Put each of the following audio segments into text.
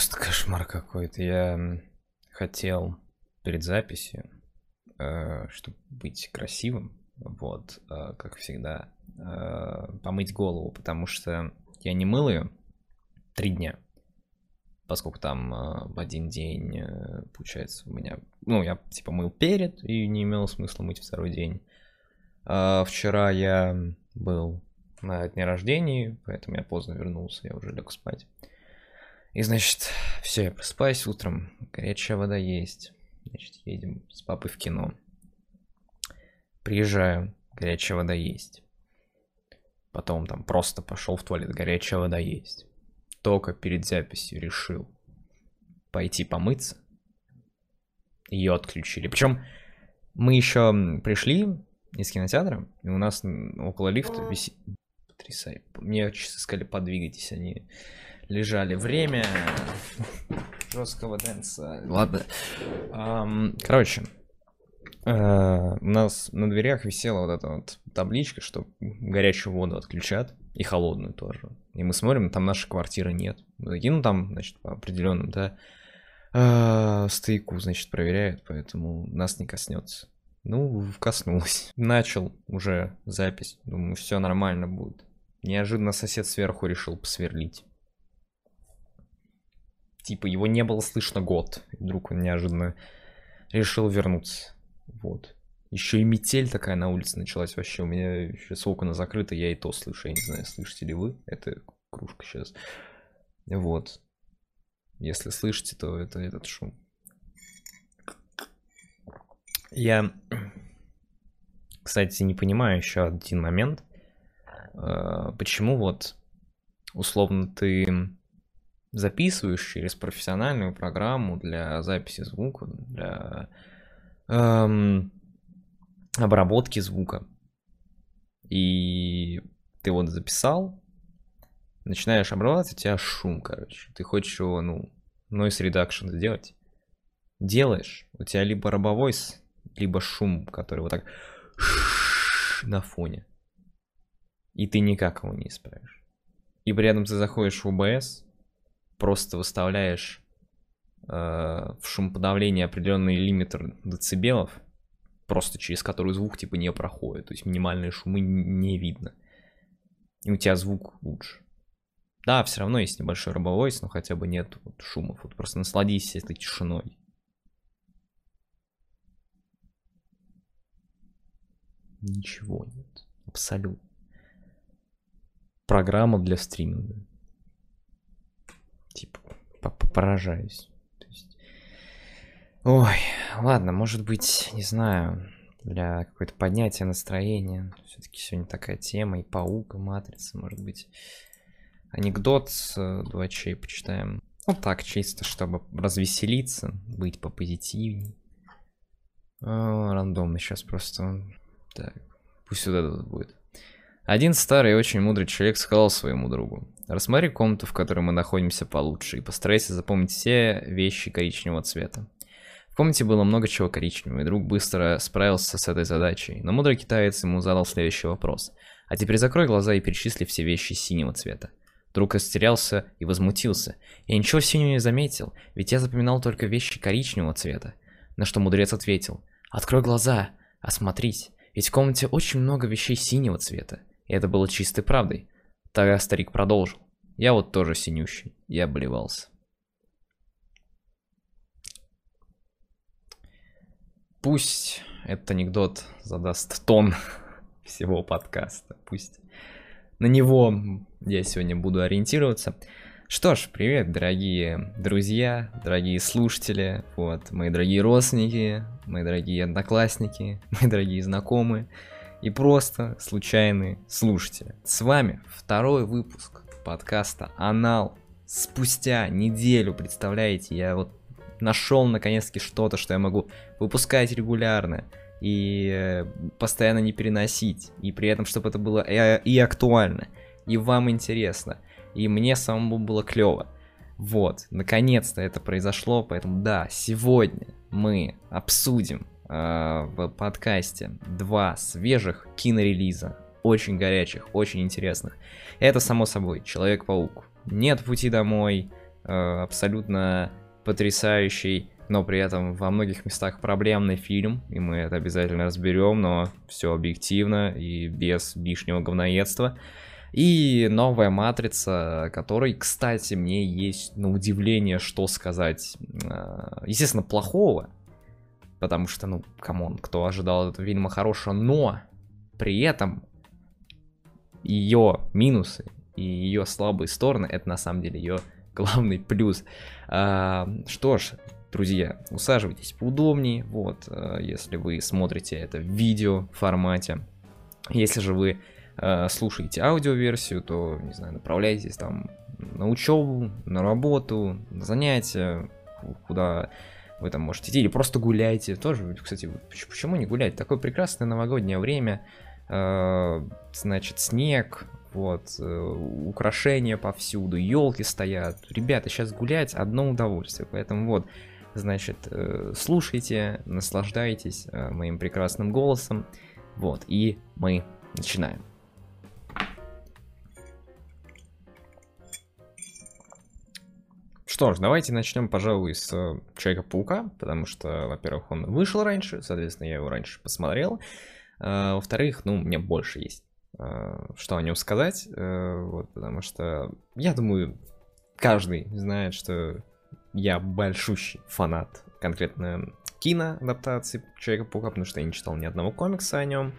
просто кошмар какой-то. Я хотел перед записью, э, чтобы быть красивым, вот, э, как всегда, э, помыть голову, потому что я не мыл ее три дня, поскольку там в один день, получается, у меня, ну, я типа мыл перед, и не имело смысла мыть второй день. А вчера я был на дне рождения, поэтому я поздно вернулся, я уже лег спать. И, значит, все, я просыпаюсь утром, горячая вода есть. Значит, едем с папой в кино. Приезжаю, горячая вода есть. Потом там просто пошел в туалет, горячая вода есть. Только перед записью решил пойти помыться. Ее отключили. Причем мы еще пришли из кинотеатра, и у нас около лифта висит... Потрясающе. Мне часы сказали, подвигайтесь, они лежали. Время жесткого дэнса. Ладно. Короче, э, у нас на дверях висела вот эта вот табличка, что горячую воду отключат и холодную тоже. И мы смотрим, там нашей квартиры нет. Ну, там, значит, по определенным, да, э, стояку, значит, проверяют, поэтому нас не коснется. Ну, коснулась. Начал уже запись. Думаю, все нормально будет. Неожиданно сосед сверху решил посверлить. Типа его не было слышно год. И вдруг он неожиданно решил вернуться. Вот. Еще и метель такая на улице началась вообще. У меня еще с окна закрыто, я и то слышу. Я не знаю, слышите ли вы. Это кружка сейчас. Вот. Если слышите, то это этот шум. Я, кстати, не понимаю еще один момент. Э, почему вот условно ты записываешь через профессиональную программу для записи звука, для эм, обработки звука. И ты вот записал, начинаешь обрабатывать, у тебя шум, короче. Ты хочешь его, ну, noise reduction сделать. Делаешь, у тебя либо робовойс, либо шум, который вот так на фоне. И ты никак его не исправишь. И при этом ты заходишь в OBS, просто выставляешь э, в шумоподавлении определенный лимитр децибелов, просто через который звук типа не проходит, то есть минимальные шумы не видно. И у тебя звук лучше. Да, все равно есть небольшой робовойс, но хотя бы нет вот шумов. Вот просто насладись этой тишиной. Ничего нет. Абсолютно. Программа для стриминга типа, поражаюсь. есть... Ой, ладно, может быть, не знаю, для какое-то поднятия настроения. Все-таки сегодня такая тема, и паук, и матрица, может быть. Анекдот э, двачей почитаем. Ну так, чисто, чтобы развеселиться, быть попозитивней. О, рандомно сейчас просто. Так, пусть сюда будет. Один старый и очень мудрый человек сказал своему другу. Рассмотри комнату, в которой мы находимся получше, и постарайся запомнить все вещи коричневого цвета. В комнате было много чего коричневого, и друг быстро справился с этой задачей, но мудрый китаец ему задал следующий вопрос. А теперь закрой глаза и перечисли все вещи синего цвета. Друг растерялся и возмутился. Я ничего синего не заметил, ведь я запоминал только вещи коричневого цвета. На что мудрец ответил. Открой глаза, осмотрись, ведь в комнате очень много вещей синего цвета. И это было чистой правдой. Тогда старик продолжил. Я вот тоже синющий. Я обливался. Пусть этот анекдот задаст тон всего подкаста. Пусть на него я сегодня буду ориентироваться. Что ж, привет, дорогие друзья, дорогие слушатели, вот, мои дорогие родственники, мои дорогие одноклассники, мои дорогие знакомые и просто случайные слушатели. С вами второй выпуск подкаста «Анал». Спустя неделю, представляете, я вот нашел наконец-таки что-то, что я могу выпускать регулярно и э, постоянно не переносить, и при этом, чтобы это было и, и актуально, и вам интересно, и мне самому было клево. Вот, наконец-то это произошло, поэтому да, сегодня мы обсудим Э, в подкасте два свежих кинорелиза, очень горячих, очень интересных. Это, само собой, Человек-паук. Нет пути домой э, абсолютно потрясающий, но при этом во многих местах проблемный фильм, и мы это обязательно разберем, но все объективно и без лишнего говноедства. И новая матрица, которой, кстати, мне есть на удивление, что сказать, э, естественно, плохого, потому что, ну, come on, кто ожидал этого фильма хорошего, но при этом ее минусы и ее слабые стороны, это на самом деле ее главный плюс. А, что ж, друзья, усаживайтесь поудобнее, вот, а, если вы смотрите это в видео формате. Если же вы а, слушаете аудиоверсию, то, не знаю, направляйтесь там на учебу, на работу, на занятия, куда вы там можете идти, или просто гуляйте. Тоже, кстати, почему не гулять? Такое прекрасное новогоднее время, а, значит, снег, вот, э, украшения повсюду, елки стоят. Ребята, сейчас гулять одно удовольствие, поэтому вот, значит, э, слушайте, наслаждайтесь э, моим прекрасным голосом, вот, и мы начинаем. Что ж, давайте начнем, пожалуй, с Человека-паука, потому что, во-первых, он вышел раньше, соответственно, я его раньше посмотрел. А, во-вторых, ну, мне больше есть Э, что о нем сказать, э, вот, потому что я думаю, каждый знает, что я большущий фанат конкретно киноадаптации Человека-паука, потому что я не читал ни одного комикса о нем.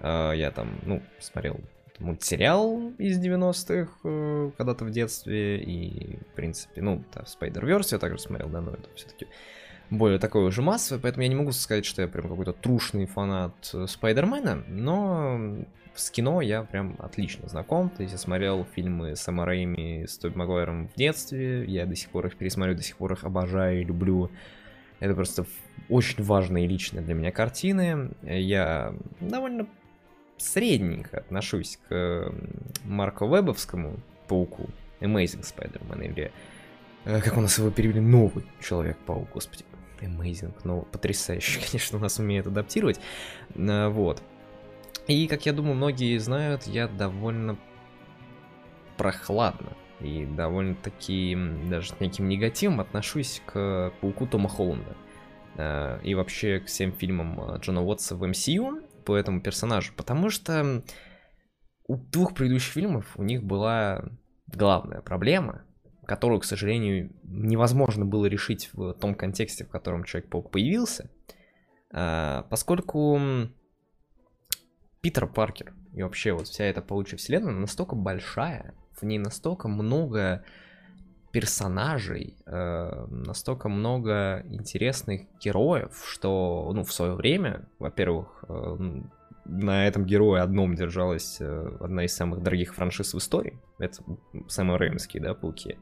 Э, я там, ну, смотрел мультсериал из 90-х когда-то в детстве, и, в принципе, ну, да, Spider-Verse я также смотрел, да, но это все-таки более такой уже массовый, поэтому я не могу сказать, что я прям какой-то трушный фанат Спайдермена, но с кино я прям отлично знаком. То есть я смотрел фильмы с Рэйми, с Тоби Магуайром в детстве. Я до сих пор их пересмотрю, до сих пор их обожаю люблю. Это просто очень важные личные для меня картины. Я довольно средненько отношусь к Марко Вебовскому пауку. Amazing Spider-Man или э, как у нас его перевели, новый Человек-паук, господи. Amazing, ну, потрясающе, конечно, у нас умеет адаптировать. Э, вот. И, как я думаю, многие знают, я довольно прохладно и довольно-таки даже с неким негативом отношусь к Пауку Тома Холланда. Э, и вообще к всем фильмам Джона Уотса в MCU по этому персонажу, потому что у двух предыдущих фильмов у них была главная проблема, которую, к сожалению, невозможно было решить в том контексте, в котором Человек-паук появился, э, поскольку Питер Паркер и вообще вот вся эта паучья вселенная настолько большая, в ней настолько много персонажей, э, настолько много интересных героев, что, ну, в свое время, во-первых, э, на этом герое одном держалась э, одна из самых дорогих франшиз в истории. Это самые Рэймские, да, пауки.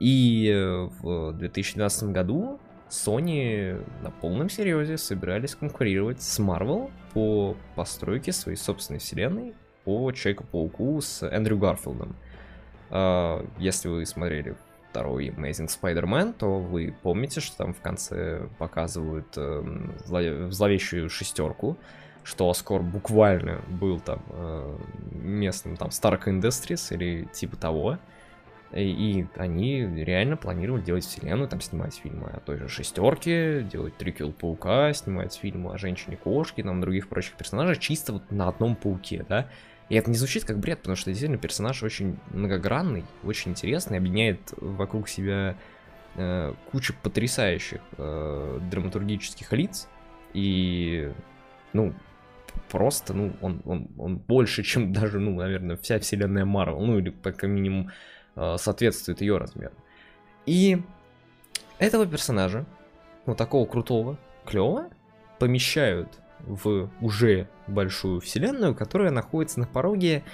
И э, в 2012 году Sony на полном серьезе собирались конкурировать с Marvel по постройке своей собственной вселенной по Человеку-пауку с Эндрю Гарфилдом. Если вы смотрели второй Amazing Spider-Man, то вы помните, что там в конце показывают э, зловещую шестерку, что Оскор буквально был там э, местным там Stark Industries или типа того. И, они реально планировали делать вселенную, там снимать фильмы о той же шестерке, делать триквел паука, снимать фильмы о женщине-кошке, там других прочих персонажей, чисто вот на одном пауке, да. И это не звучит как бред, потому что действительно персонаж очень многогранный, очень интересный, объединяет вокруг себя э, кучу потрясающих э, драматургических лиц. И, ну, просто, ну, он, он, он больше, чем даже, ну, наверное, вся вселенная Марвел, ну, или, по минимум, Э, соответствует ее размеру. И этого персонажа, вот такого крутого, клевого, помещают в уже большую вселенную, которая находится на пороге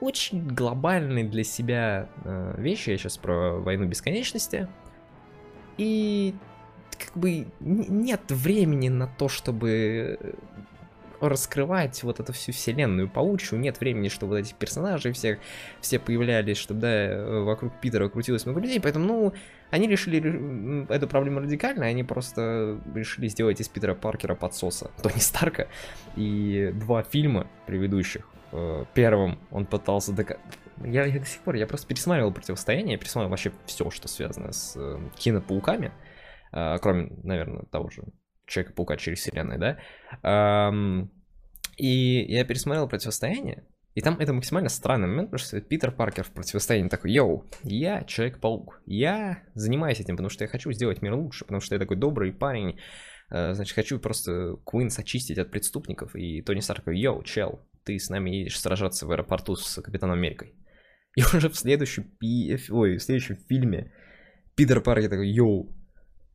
очень глобальной для себя э, вещи. Я сейчас про войну бесконечности. И как бы нет времени на то, чтобы раскрывать вот эту всю вселенную. Паучью, нет времени, чтобы вот этих персонажей всех, все появлялись, чтобы, да, вокруг Питера крутилось много людей, поэтому, ну, они решили эту проблему радикально, они просто решили сделать из Питера Паркера подсоса Тони Старка, и два фильма предыдущих, э, первым он пытался доказать, я, я до сих пор, я просто пересматривал противостояние, я пересматривал вообще все, что связано с э, кинопауками, э, кроме, наверное, того же Человека-паука через вселенную, да. Эм, и я пересмотрел противостояние, и там это максимально странный момент, потому что Питер Паркер в противостоянии такой, yo, я Человек-паук, я занимаюсь этим, потому что я хочу сделать мир лучше, потому что я такой добрый парень, э, значит, хочу просто Куинс очистить от преступников, и Тони Старк такой, yo, чел, ты с нами едешь сражаться в аэропорту с Капитаном Америкой. И уже в следующем, пи... Ой, в следующем фильме Питер Паркер такой, йоу,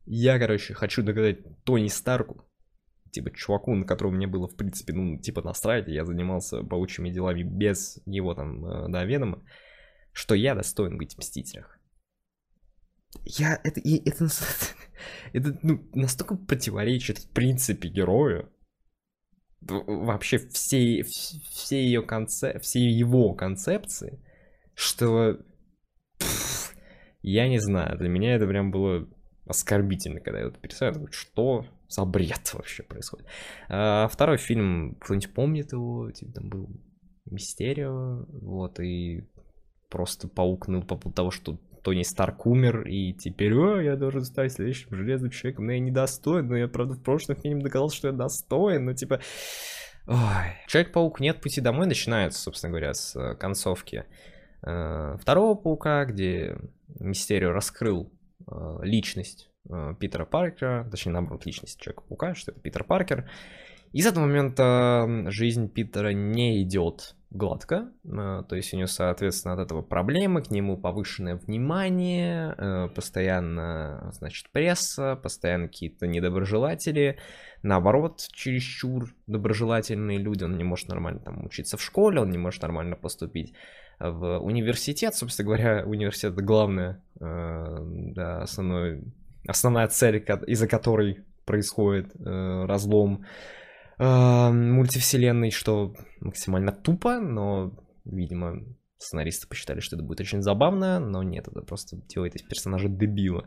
я, короче, хочу доказать Тони Старку, типа, чуваку, на которого мне было, в принципе, ну, типа, настраивать, я занимался паучьими делами без его там, э, да, ведома, что я достоин быть в Мстителях. Я, это, и, это, это, ну, настолько противоречит, в принципе, герою, вообще всей, всей ее концеп, всей его концепции, что пфф, я не знаю, для меня это прям было оскорбительно, когда я это пересмотрел, что за бред вообще происходит. А, второй фильм, кто-нибудь помнит его, типа там был Мистерио, вот, и просто паук ныл по поводу того, что Тони Старк умер, и теперь, о, я должен стать следующим железным человеком, но я не достоин, но я, правда, в прошлом фильме доказал, что я достоин, но типа... Ой. Человек-паук «Нет пути домой» начинается, собственно говоря, с э, концовки э, второго паука, где Мистерио раскрыл личность э, Питера Паркера, точнее, наоборот, личность Человека-паука, что это Питер Паркер. И с этого момента жизнь Питера не идет гладко, э, то есть у него, соответственно, от этого проблемы, к нему повышенное внимание, э, постоянно, значит, пресса, постоянно какие-то недоброжелатели, наоборот, чересчур доброжелательные люди, он не может нормально там учиться в школе, он не может нормально поступить в университет, собственно говоря, университет главное, э, да, основной, основная цель, из-за которой происходит разлом э, мультивселенной, что максимально тупо, но, видимо, сценаристы посчитали, что это будет очень забавно, но нет, это просто делает из персонажа дебила.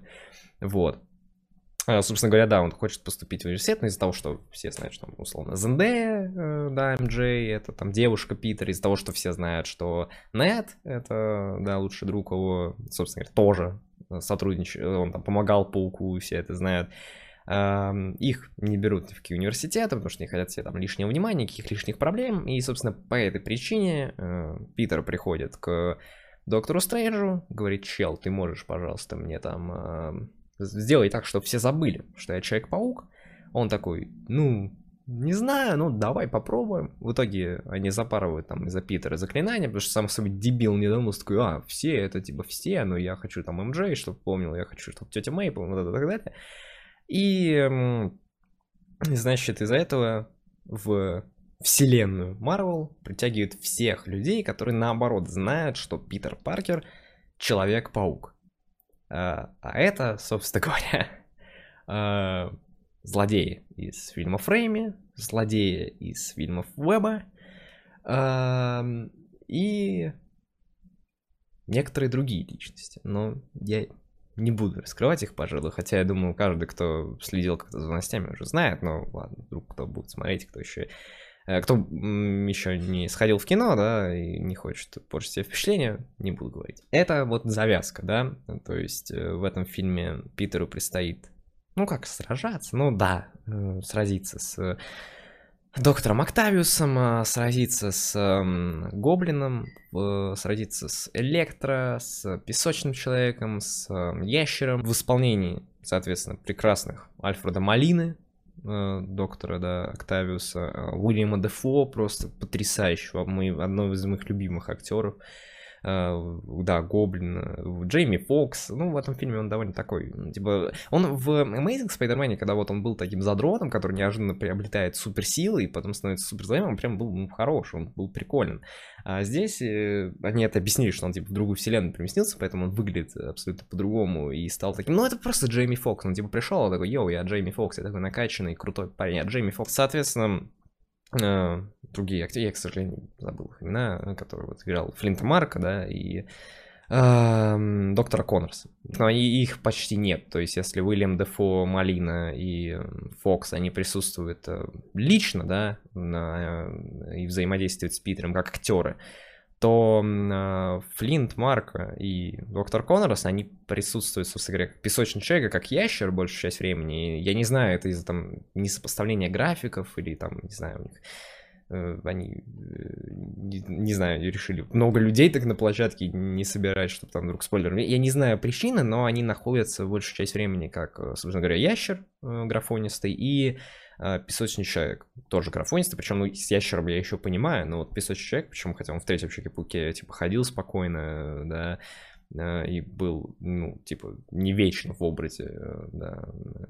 Вот. А, собственно говоря, да, он хочет поступить в университет, но из-за того, что все знают, что, условно, ЗНД, э, да, МД, это там девушка Питер, из-за того, что все знают, что Нет, это, да, лучший друг его, собственно говоря, тоже сотрудничает, он там помогал Пауку, все это знают их не берут в какие университеты, потому что не хотят себе там лишнего внимания, никаких лишних проблем. И, собственно, по этой причине э, Питер приходит к доктору Стрэнджу, говорит, чел, ты можешь, пожалуйста, мне там сделай так, чтобы все забыли, что я Человек-паук. Он такой, ну, не знаю, ну давай попробуем. В итоге они запарывают там из-за Питера заклинания, потому что сам собой дебил не думал, такой, а, все, это типа все, но я хочу там МД, чтобы помнил, я хочу, чтобы тетя Мэй помнила, и так далее. И, значит, из-за этого в вселенную Марвел притягивают всех людей, которые наоборот знают, что Питер Паркер Человек-паук. А, а это, собственно говоря, а, злодеи из фильма Фрейми, злодеи из фильмов Веба и некоторые другие личности. Но я не буду раскрывать их, пожалуй, хотя я думаю, каждый, кто следил как-то за новостями, уже знает, но ладно, вдруг кто будет смотреть, кто еще кто еще не сходил в кино, да, и не хочет портить себе впечатление, не буду говорить. Это вот завязка, да, то есть э, в этом фильме Питеру предстоит, ну как, сражаться, ну да, э, сразиться с доктором Октавиусом, а, сразиться с э, Гоблином, э, сразиться с Электро, с Песочным Человеком, с э, Ящером в исполнении, соответственно, прекрасных Альфреда Малины, э, доктора, да, Октавиуса, э, Уильяма Дефо, просто потрясающего, мой, одного из моих любимых актеров. Э, да, Гоблин, Джейми Фокс, ну, в этом фильме он довольно такой, типа, он в Amazing Spider-Man, когда вот он был таким задротом, который неожиданно приобретает суперсилы и потом становится суперзлоем, он прям был ну, хорош, он был приколен. А здесь э, они это объяснили, что он, типа, в другую вселенную переместился, поэтому он выглядит абсолютно по-другому и стал таким, ну, это просто Джейми Фокс, он, типа, пришел, он такой, йоу, я Джейми Фокс, я такой накачанный, крутой парень, я Джейми Фокс. Соответственно, Э, другие актеры, я, к сожалению, забыл их имена, который вот играл Флинта Марка, да, и э, доктора Коннорса. Но и их почти нет. То есть, если Уильям Дефо, Малина и Фокс, они присутствуют э, лично, да, на, и взаимодействуют с Питером как актеры, то э, Флинт, Марк и доктор Коннорс, они присутствуют, собственно говоря, как песочный человек, как ящер большую часть времени. Я не знаю, это из-за там несопоставления графиков или там, не знаю, у них э, они, э, не, знаю, решили много людей так на площадке не собирать, чтобы там вдруг спойлер. Я не знаю причины, но они находятся большую часть времени как, собственно говоря, ящер графонистый и песочный человек, тоже графонистый, причем ну, с ящером я еще понимаю, но вот песочный человек, почему хотя он в третьем Человеке-пауке, типа, ходил спокойно, да, и был, ну, типа, не вечно в образе, да,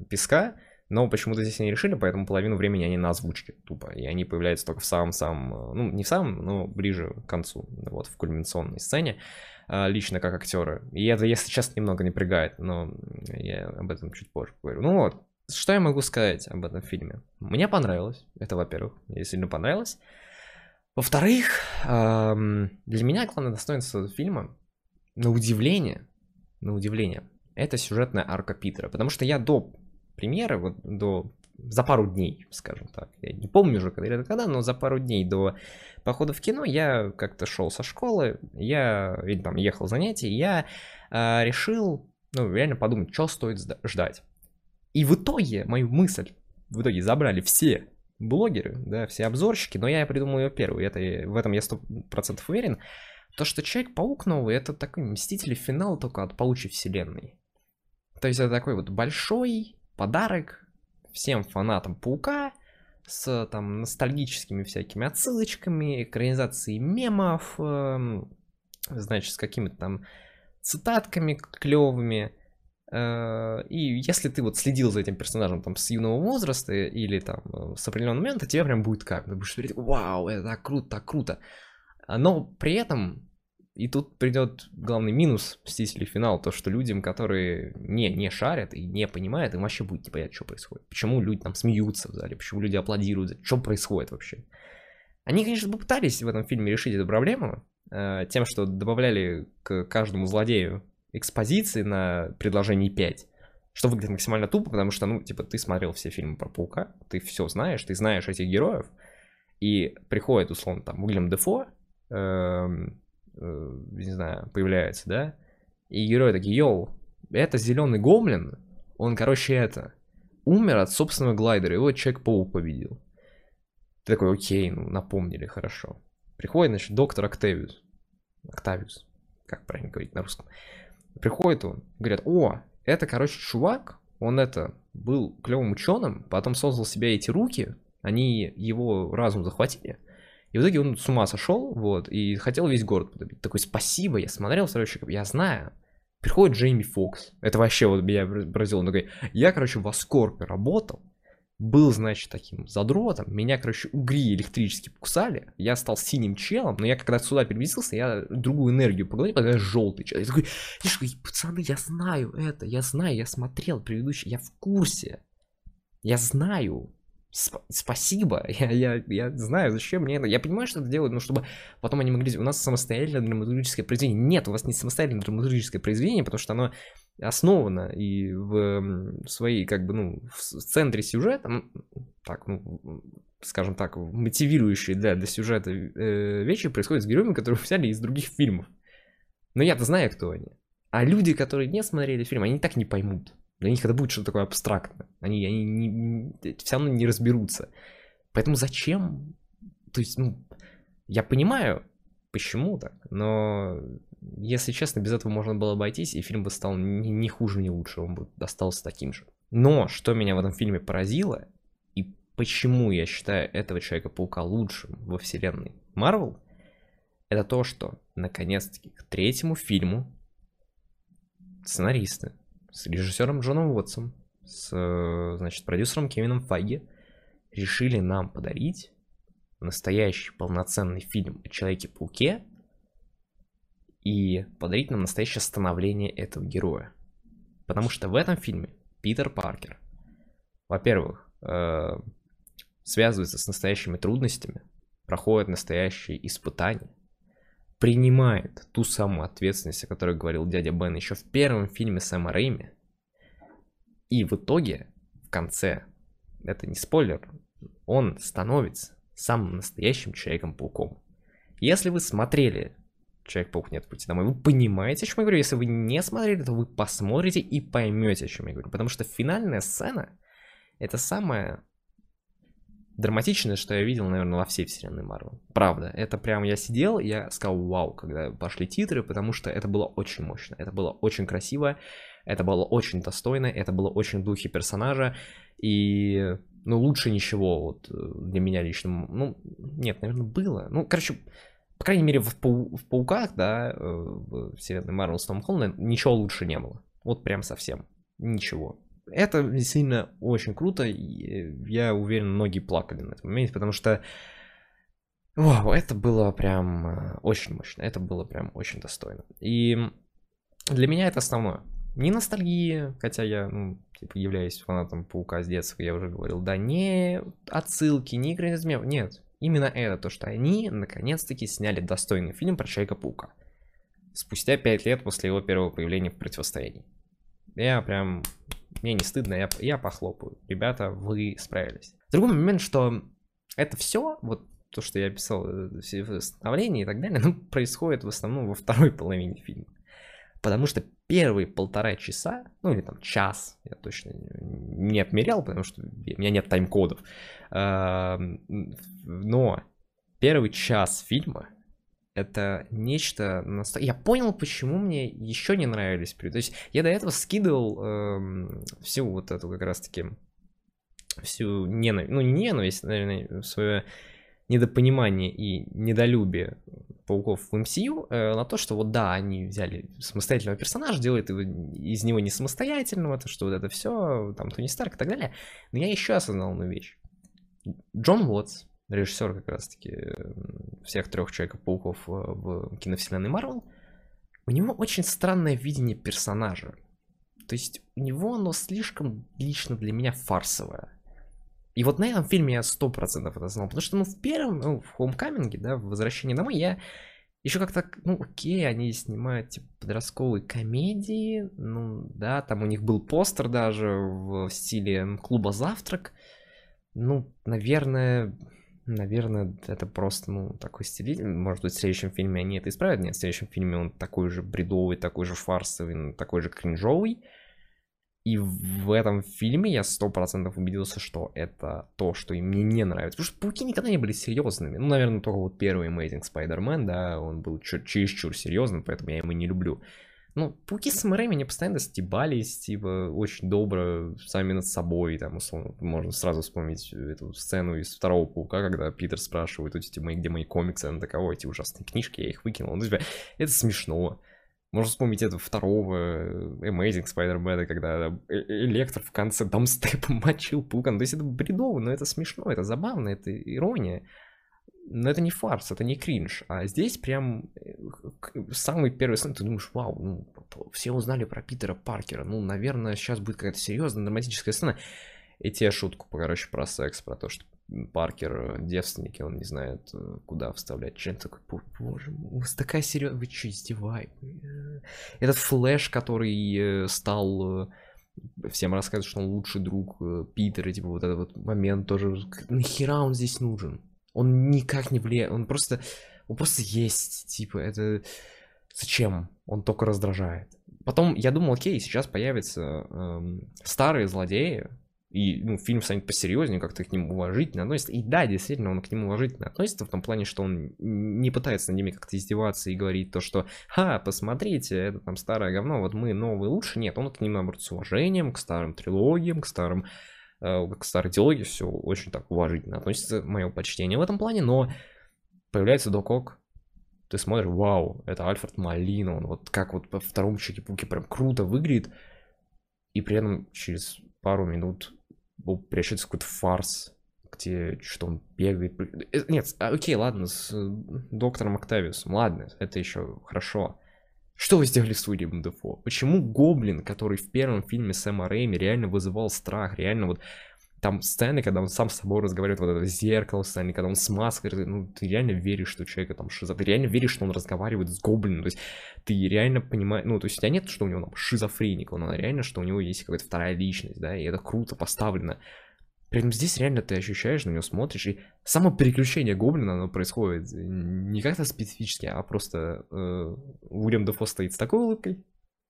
песка, но почему-то здесь они решили, поэтому половину времени они на озвучке тупо, и они появляются только в самом-самом, ну, не в самом, но ближе к концу, вот, в кульминационной сцене, а, лично как актеры. И это, если честно, немного напрягает, но я об этом чуть позже поговорю. Ну вот, что я могу сказать об этом фильме? Мне понравилось. Это, во-первых, мне сильно понравилось. Во-вторых, для меня главное достоинство фильма, на удивление, на удивление, это сюжетная арка Питера. Потому что я до премьеры, вот до за пару дней, скажем так. Я не помню уже, когда, когда, но за пару дней до похода в кино я как-то шел со школы, я или там ехал занятия, я э, решил, ну, реально подумать, что стоит ждать. И в итоге мою мысль в итоге забрали все блогеры, да, все обзорщики, но я придумал ее первую, это, в этом я сто процентов уверен. То, что Человек-паук новый, это такой Мстители финал только от паучьей вселенной. То есть это такой вот большой подарок всем фанатам Паука с там ностальгическими всякими отсылочками, экранизацией мемов, э, значит, с какими-то там цитатками клевыми. Э, и если ты вот следил за этим персонажем там с юного возраста или там с определенного момента, тебе прям будет как, ты будешь смотреть, вау, это так круто, так круто. Но при этом, и тут придет главный минус Мстителей финал, то что людям, которые не, не шарят и не понимают, им вообще будет не понять, что происходит. Почему люди там смеются в зале, почему люди аплодируют, что происходит вообще. Они, конечно, попытались в этом фильме решить эту проблему, э, тем, что добавляли к каждому злодею экспозиции на предложении 5, что выглядит максимально тупо, потому что, ну, типа, ты смотрел все фильмы про Паука, ты все знаешь, ты знаешь этих героев, и приходит, условно, там, Уильям Дефо, э, не знаю, появляется, да, и герои такие, йоу, это зеленый гоблин, он, короче, это, умер от собственного глайдера, его Человек-паук победил. Ты такой, окей, ну, напомнили, хорошо. Приходит, значит, доктор Октавиус. Октавиус, как правильно говорить на русском. Приходит он, говорят, о, это, короче, чувак, он это, был клевым ученым, потом создал себе эти руки, они его разум захватили, и в итоге он с ума сошел, вот, и хотел весь город подобить. Такой, спасибо, я смотрел «Второй я знаю. Приходит Джейми Фокс, это вообще вот меня поразило, он такой, я, короче, в Аскорпе работал, был, значит, таким задротом, меня, короче, угри электрически покусали, я стал синим челом, но я когда сюда переместился, я другую энергию поглотил, когда я желтый человек. Я такой, такой, пацаны, я знаю это, я знаю, я смотрел предыдущий, я в курсе, я знаю, Сп- спасибо, я, я, я знаю, зачем мне это. Я понимаю, что это делают, но чтобы потом они могли... У нас самостоятельное драматургическое произведение. Нет, у вас не самостоятельное драматургическое произведение, потому что оно основано и в своей, как бы, ну, в центре сюжета, так, ну, скажем так, мотивирующие для, для сюжета э, вещи происходят с героями, которые взяли из других фильмов. Но я-то знаю, кто они. А люди, которые не смотрели фильм, они так не поймут. Для них это будет что-то такое абстрактное. Они, они не, все равно не разберутся. Поэтому зачем? То есть, ну, я понимаю, почему так, но, если честно, без этого можно было обойтись, и фильм бы стал не, не хуже, не лучше, он бы остался таким же. Но, что меня в этом фильме поразило, и почему я считаю этого Человека-паука лучшим во вселенной Марвел, это то, что, наконец-таки, к третьему фильму сценаристы с режиссером Джоном Уотсом, с, значит, продюсером Кевином Файги решили нам подарить настоящий полноценный фильм о Человеке-пауке и подарить нам настоящее становление этого героя. Потому что в этом фильме Питер Паркер, во-первых, э, связывается с настоящими трудностями, проходит настоящие испытания, принимает ту самую ответственность, о которой говорил дядя Бен еще в первом фильме Сэма Рэйми. И в итоге, в конце, это не спойлер, он становится самым настоящим Человеком-пауком. Если вы смотрели Человек-паук нет пути домой. Вы понимаете, о чем я говорю? Если вы не смотрели, то вы посмотрите и поймете, о чем я говорю. Потому что финальная сцена это самое драматичное, что я видел, наверное, во всей вселенной Марвел. Правда, это прям я сидел, я сказал вау, когда пошли титры, потому что это было очень мощно, это было очень красиво, это было очень достойно, это было очень в духе персонажа, и, ну, лучше ничего вот для меня лично, ну, нет, наверное, было. Ну, короче, по крайней мере, в, пау в Пауках, да, э, в вселенной Марвел с Том Холландом ничего лучше не было. Вот прям совсем. Ничего. Это действительно очень круто. Я уверен, многие плакали на этом моменте, потому что Вау, это было прям э, очень мощно. Это было прям очень достойно. И для меня это основное. Не ностальгия, хотя я, ну, типа, являюсь фанатом Паука с детства, я уже говорил, да, не отсылки, не игры нет, Именно это то, что они наконец-таки сняли достойный фильм про Человека-паука. Спустя пять лет после его первого появления в противостоянии. Я прям... Мне не стыдно, я, я похлопаю. Ребята, вы справились. Другой момент, что это все, вот то, что я писал, э, все восстановления и так далее, ну, происходит в основном во второй половине фильма. Потому что первые полтора часа, ну или там час, я точно не отмерял, потому что у меня нет тайм-кодов, но первый час фильма это нечто. Я понял, почему мне еще не нравились. То есть я до этого скидывал эм, всю вот эту как раз-таки всю ненависть, ну не ненависть, наверное, свое недопонимание и недолюбие пауков в MCU э, на то, что вот да, они взяли самостоятельного персонажа, делают его, из него не самостоятельного, то что вот это все, там Тони Старк и так далее. Но я еще осознал одну вещь. Джон Уотс, режиссер как раз-таки всех трех Человека-пауков в киновселенной Марвел, у него очень странное видение персонажа. То есть у него оно слишком лично для меня фарсовое. И вот на этом фильме я сто процентов это знал, потому что, ну, в первом, ну, в Homecoming, да, в Возвращении домой, я еще как-то, ну, окей, они снимают, типа, подростковые комедии, ну, да, там у них был постер даже в стиле клуба «Завтрак», ну, наверное, наверное, это просто, ну, такой стиль. Может быть, в следующем фильме они это исправят. Нет, в следующем фильме он такой же бредовый, такой же фарсовый, такой же кринжовый. И в этом фильме я сто процентов убедился, что это то, что им мне не нравится. Потому что пауки никогда не были серьезными. Ну, наверное, только вот первый Amazing Spider-Man, да, он был чересчур серьезным, поэтому я его не люблю. Ну, пауки с Рэйми постоянно стебались, типа, очень добро сами над собой, там, условно, можно сразу вспомнить эту сцену из второго паука, когда Питер спрашивает, эти мои, где мои комиксы, она такая, эти ужасные книжки, я их выкинул. Ну, типа, это смешно. Можно вспомнить это второго э, Amazing Spider-Man, когда э, Электро в конце дамстепом мочил паука. То есть это бредово, но это смешно, это забавно, это ирония. Но это не фарс, это не кринж. А здесь прям э, самый первый сцен, ты думаешь, вау, ну, все узнали про Питера Паркера. Ну, наверное, сейчас будет какая-то серьезная драматическая сцена. И те шутку, короче, про секс, про то, что Паркер девственник, и он не знает, э, куда вставлять член. Такой, боже мой, у вас такая серьезная... Вы что, издеваетесь? Этот Флэш, который э, стал... Э, всем рассказывает, что он лучший друг Питера, типа вот этот вот момент тоже... Нахера он здесь нужен? Он никак не влияет, он просто... Он просто есть, типа, это... Зачем? Он только раздражает. Потом я думал, окей, сейчас появятся эм, старые злодеи, и ну, фильм станет посерьезнее, как-то к ним уважительно относится. И да, действительно, он к ним уважительно относится в том плане, что он не пытается над ними как-то издеваться и говорить то, что «Ха, посмотрите, это там старое говно, вот мы новые лучше». Нет, он к ним, наоборот, с уважением, к старым трилогиям, к старым к старой диалоге все очень так уважительно относится, мое почтение в этом плане, но появляется Док Ок, ты смотришь, вау, это Альфред Малина, он вот как вот по второму Чеки-Пуке прям круто выглядит, и при этом через пару минут прячется какой-то фарс, где что он бегает. Э, нет, а, окей, ладно, с э, доктором Октавиусом, ладно, это еще хорошо. Что вы сделали с Уильямом Дефо? Почему Гоблин, который в первом фильме Сэма Рэйми реально вызывал страх, реально вот там сцены, когда он сам с собой разговаривает, вот это зеркало сцены, когда он с маской, ну, ты реально веришь, что человека там шизо... Ты реально веришь, что он разговаривает с гоблином, то есть ты реально понимаешь, ну, то есть у тебя нет, что у него там шизофреник, он реально, что у него есть какая-то вторая личность, да, и это круто поставлено. Этом здесь реально ты ощущаешь, на него смотришь, и само переключение гоблина, оно происходит не как-то специфически, а просто э, Уильям Дефо стоит с такой улыбкой,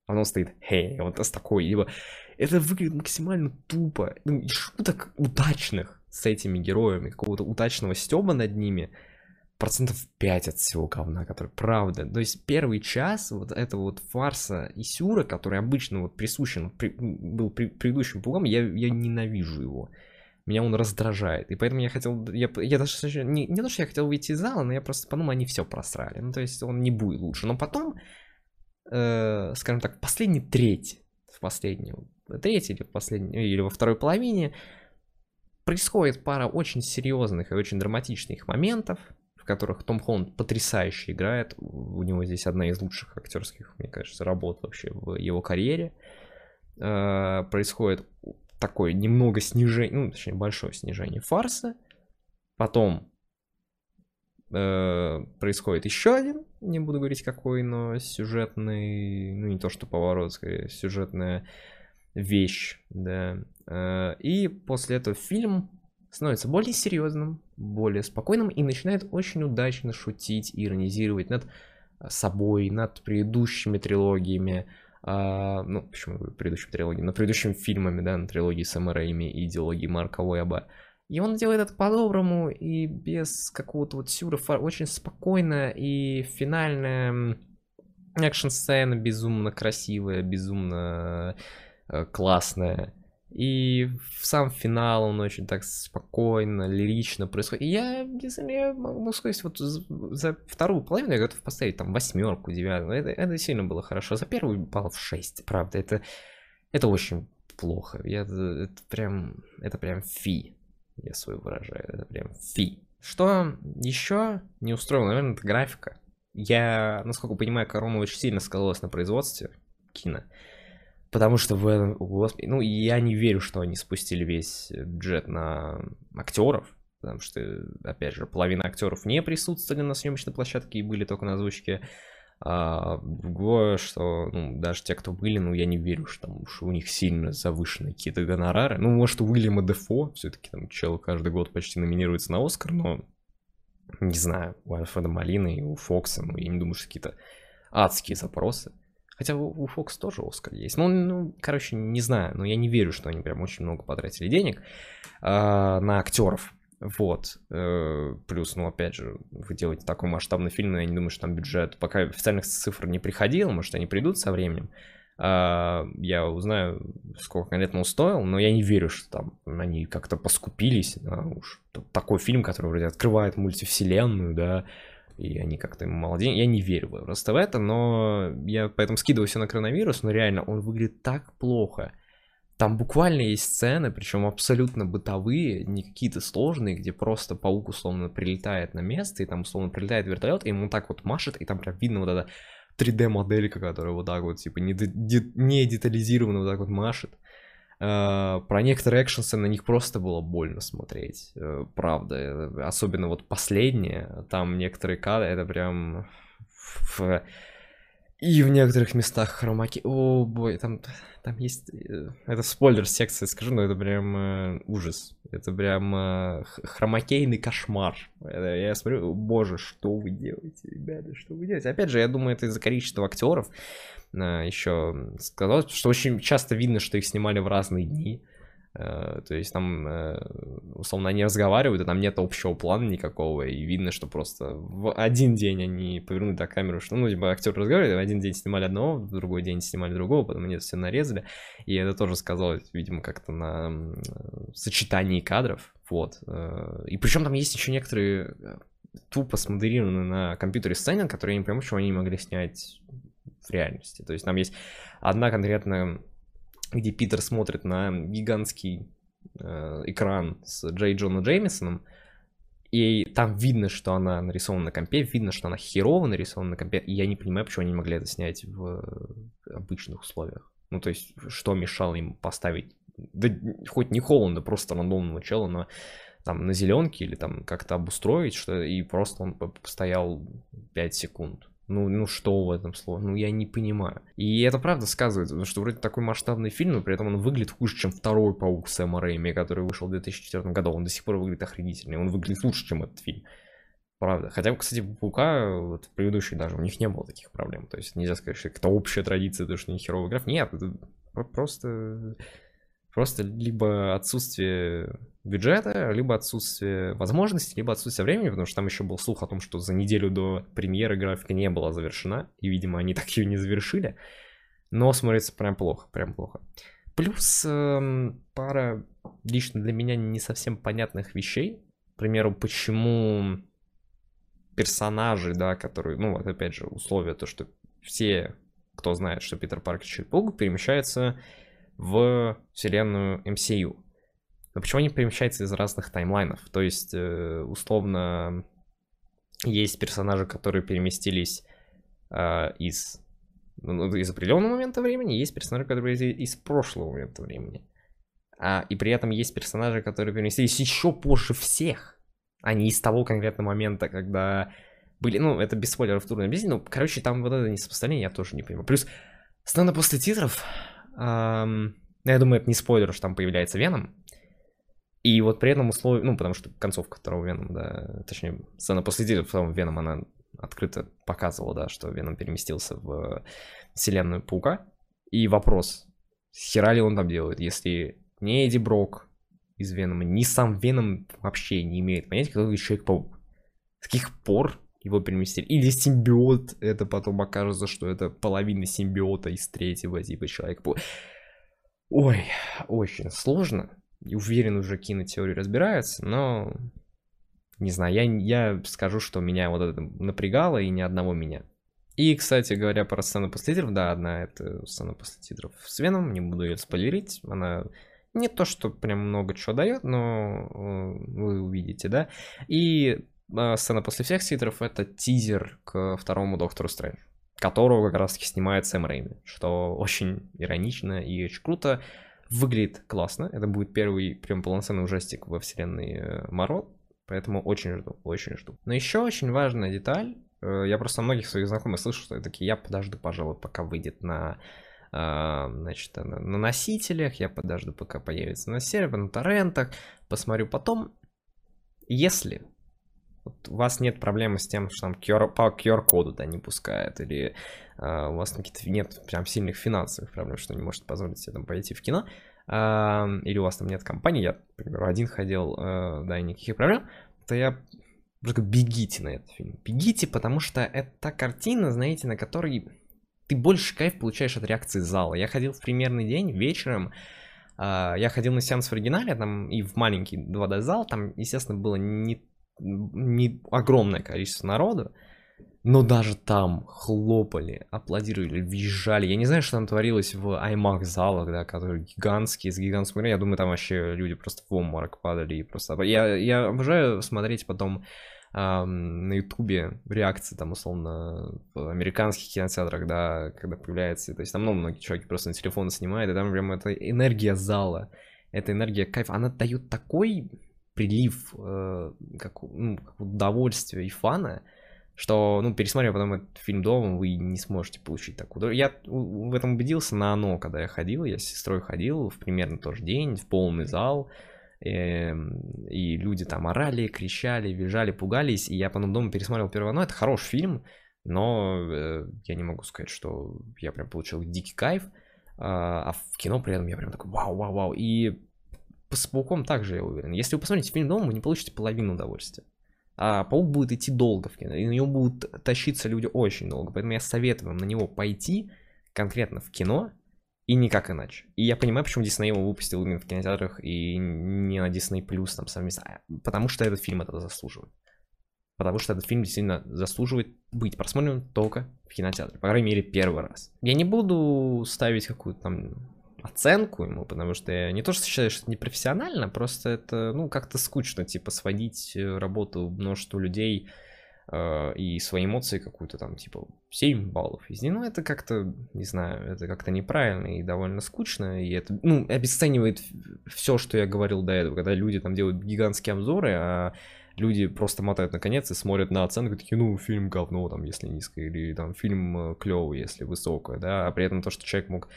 а он стоит, хей, вот с такой, либо это выглядит максимально тупо, ну, и шуток удачных с этими героями, какого-то удачного стеба над ними, процентов 5 от всего говна, который правда. То есть первый час вот этого вот фарса и сюра, который обычно вот присущен, при, был при, предыдущим пугам, я, я ненавижу его меня он раздражает. И поэтому я хотел, я, я даже не, не то, что я хотел выйти из зала, но я просто подумал, они все просрали. Ну, то есть он не будет лучше. Но потом, э, скажем так, последний треть, в последнюю, треть или в последней, или во второй половине происходит пара очень серьезных и очень драматичных моментов, в которых Том Холланд потрясающе играет. У него здесь одна из лучших актерских, мне кажется, работ вообще в его карьере. Э, происходит такое немного снижение, ну, точнее, большое снижение фарса. Потом э, происходит еще один, не буду говорить какой, но сюжетный, ну, не то что поворот, скорее, сюжетная вещь, да. Э, и после этого фильм становится более серьезным, более спокойным и начинает очень удачно шутить, иронизировать над собой, над предыдущими трилогиями, а, ну, почему предыдущей трилогии, но предыдущими фильмами, да, на трилогии Сэма Рэйми и идеологии Марка Уэба. И он делает это по-доброму и без какого-то вот сюра, очень спокойно, и финальная экшн-сцена безумно красивая, безумно э, классная. И в сам финал он очень так спокойно, лирично происходит. И я, я могу сказать, вот за вторую половину я готов поставить там восьмерку, девятку. Это, это сильно было хорошо. За первую балл в шесть, правда. Это, это очень плохо. Я, это прям, это прям фи. Я свой выражаю. Это прям фи. Что еще не устроило, наверное, это графика. Я, насколько понимаю, корона очень сильно сказалась на производстве кино. Потому что в господи, ну, я не верю, что они спустили весь бюджет на актеров, потому что, опять же, половина актеров не присутствовали на съемочной площадке и были только на озвучке. А другое, что, ну, даже те, кто были, ну, я не верю, что там уж у них сильно завышенные какие-то гонорары. Ну, может, у Уильяма Дефо, все-таки там чел каждый год почти номинируется на Оскар, но, не знаю, у Альфреда Малины и у Фокса, ну, я не думаю, что какие-то адские запросы. Хотя у Fox тоже Оскар есть. Ну, ну, короче, не знаю, но я не верю, что они прям очень много потратили денег э, на актеров. Вот. Э, плюс, ну, опять же, вы делаете такой масштабный фильм, но я не думаю, что там бюджет пока официальных цифр не приходил, может, они придут со временем. Э, я узнаю, сколько конкретно он стоил, но я не верю, что там они как-то поскупились. Да, уж такой фильм, который вроде открывает мультивселенную, да, и они как-то денег. Я не верю просто в это, но я поэтому скидываю все на коронавирус, но реально он выглядит так плохо. Там буквально есть сцены, причем абсолютно бытовые, не какие-то сложные, где просто паук условно прилетает на место, и там условно прилетает вертолет, и ему так вот машет, и там прям видно вот эта 3D-моделька, которая вот так вот, типа, не, де- не детализированно вот так вот машет. Uh, про некоторые экшенсы на них просто было больно смотреть, uh, правда. Особенно вот последние, там некоторые кадры, это прям... И в некоторых местах хромаки... О, бой, там, там есть... Э, это спойлер секции, скажу, но это прям э, ужас. Это прям э, хромакейный кошмар. Это, я смотрю, боже, что вы делаете, ребята, что вы делаете? Опять же, я думаю, это из-за количества актеров. Э, еще сказалось, что очень часто видно, что их снимали в разные дни. Э, то есть там, э, условно, они разговаривают, и там нет общего плана никакого, и видно, что просто в один день они повернули так камеру, что, ну, типа, актер разговаривает, в один день снимали одного, в другой день снимали другого, потом они все нарезали, и это тоже сказалось, видимо, как-то на сочетании кадров, вот. Э, и причем там есть еще некоторые тупо смоделированные на компьютере сцены, которые я не понимаю, почему они не могли снять в реальности. То есть там есть одна конкретная где Питер смотрит на гигантский э, экран с Джей Джона Джеймисоном, и там видно, что она нарисована на компе, видно, что она херово нарисована на компе, и я не понимаю, почему они не могли это снять в обычных условиях. Ну, то есть, что мешало им поставить, да хоть не Холланда, просто рандомного чела, но там на зеленке или там как-то обустроить, что и просто он постоял 5 секунд. Ну, ну что в этом слово? Ну, я не понимаю. И это правда сказывается, потому что вроде такой масштабный фильм, но при этом он выглядит хуже, чем второй Паук Сэма Рэйми, который вышел в 2004 году. Он до сих пор выглядит охренительно. Он выглядит лучше, чем этот фильм. Правда. Хотя, кстати, Паука, вот предыдущий даже, у них не было таких проблем. То есть нельзя сказать, что это общая традиция, то, что не херовый граф. Нет, это просто... Просто либо отсутствие бюджета, либо отсутствие возможностей, либо отсутствие времени, потому что там еще был слух о том, что за неделю до премьеры графика не была завершена, и, видимо, они так ее не завершили. Но смотрится прям плохо, прям плохо. Плюс эм, пара лично для меня не совсем понятных вещей. К примеру, почему персонажи, да, которые, ну вот опять же, условия, то, что все, кто знает, что Питер Паркер Человек перемещаются в вселенную MCU. Но почему они перемещаются из разных таймлайнов? То есть, э, условно, есть персонажи, которые переместились э, из, ну, из определенного момента времени, есть персонажи, которые из, из прошлого момента времени. А, и при этом есть персонажи, которые переместились еще позже всех, а не из того конкретного момента, когда были, ну, это без спойлеров трудно объяснить, ну, короче, там вот это несопоставление я тоже не понимаю. Плюс, сцена после титров, эм, я думаю, это не спойлер, что там появляется Веном, и вот при этом условие, ну, потому что концовка второго Венома, да, точнее, сцена после второго Венома, она открыто показывала, да, что Веном переместился в вселенную Паука. И вопрос, хера ли он там делает, если не Эдди Брок из Венома, ни сам Веном вообще не имеет понятия, кто Человек-паук. С каких пор его переместили? Или симбиот, это потом окажется, что это половина симбиота из третьего типа Человека-паука. Ой, очень сложно уверен, уже кинотеории разбираются, но не знаю, я, я скажу, что меня вот это напрягало и ни одного меня. И, кстати говоря, про сцену после титров, да, одна это сцена после титров с Веном, не буду ее спойлерить, она не то, что прям много чего дает, но э, вы увидите, да. И сцена после всех титров это тизер к второму Доктору Стрэндж, которого как раз таки снимает Сэм Рэйми, что очень иронично и очень круто. Выглядит классно. Это будет первый прям полноценный ужастик во вселенной э, Моро. Поэтому очень жду, очень жду. Но еще очень важная деталь. Э, я просто многих своих знакомых слышу, что такие, я подожду, пожалуй, пока выйдет на э, значит, на, на носителях, я подожду, пока появится на сервере, на торрентах, посмотрю потом. Если вот у вас нет проблемы с тем, что там QR, по QR-коду да, не пускает, или э, у вас какие-то нет прям сильных финансовых проблем, что не можете позволить себе там пойти в кино, э, или у вас там нет компании, я, например, один ходил, э, да, и никаких проблем, то я просто бегите на этот фильм. Бегите, потому что это картина, знаете, на которой ты больше кайф получаешь от реакции зала. Я ходил в примерный день вечером, Uh, я ходил на сеанс в оригинале, там и в маленький 2D зал, там, естественно, было не не огромное количество народу, но даже там хлопали, аплодировали, визжали. Я не знаю, что там творилось в IMAX залах, да, которые гигантские, с гигантским Я думаю, там вообще люди просто в обморок падали и просто... Я, я обожаю смотреть потом на ютубе реакции, там, условно, в американских кинотеатрах, да, когда появляется... То есть там много многие чуваки просто на телефон снимают, и там прям эта энергия зала, эта энергия кайф, она дает такой прилив э, как, ну, удовольствия и фана, что, ну, пересмотрев потом этот фильм дома, вы не сможете получить такую. Я в этом убедился на оно, когда я ходил, я с сестрой ходил в примерно тот же день, в полный зал, э, и люди там орали, кричали, визжали, пугались, и я потом дома пересмотрел первое оно, это хороший фильм, но э, я не могу сказать, что я прям получил дикий кайф, э, а в кино при этом я прям такой вау-вау-вау, и с Пауком также, я уверен. Если вы посмотрите фильм дома, вы не получите половину удовольствия. А Паук будет идти долго в кино, и на него будут тащиться люди очень долго. Поэтому я советую вам на него пойти конкретно в кино, и никак иначе. И я понимаю, почему Дисней его выпустил именно в кинотеатрах и не на Disney Plus там совместно. А, потому что этот фильм это заслуживает. Потому что этот фильм действительно заслуживает быть просмотрен только в кинотеатре. По крайней мере, первый раз. Я не буду ставить какую-то там оценку ему, потому что я не то, что считаю, что это непрофессионально, просто это, ну, как-то скучно, типа, сводить э, работу множеству людей э, и свои эмоции какую-то там, типа, 7 баллов из них. Ну, это как-то, не знаю, это как-то неправильно и довольно скучно, и это, ну, обесценивает все, что я говорил до этого, когда люди там делают гигантские обзоры, а люди просто мотают на конец и смотрят на оценку, такие, ну, фильм говно, там, если низкое, или там фильм э, клевый, если высокое, да, а при этом то, что человек мог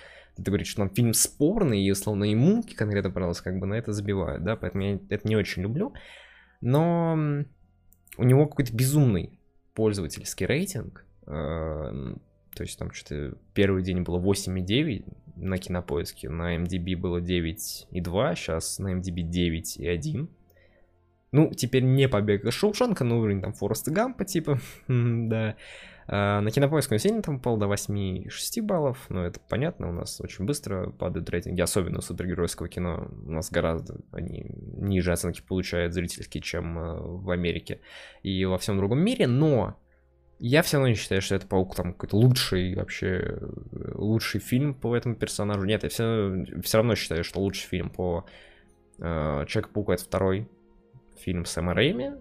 ты говоришь, что там фильм спорный, и условно ему конкретно понравилось, как бы на это забивают, да, поэтому я это не очень люблю. Но у него какой-то безумный пользовательский рейтинг. Э, то есть там что-то первый день было 8,9 на кинопоиске, на MDB было 9,2, сейчас на MDB 9,1. Ну, теперь не побег из Шоушенка, но уровень там Фореста Гампа, типа, да. А, на кинопоиск он сильно там упал до 8-6 баллов, но это понятно, у нас очень быстро падают рейтинги, особенно супергеройского кино. У нас гораздо они ниже оценки получают зрительские, чем э, в Америке и во всем другом мире, но я все равно не считаю, что это Паук там какой-то лучший вообще, э, лучший фильм по этому персонажу. Нет, я все, все равно считаю, что лучший фильм по э, Человеку-пауку это второй фильм Сэма Рэйми,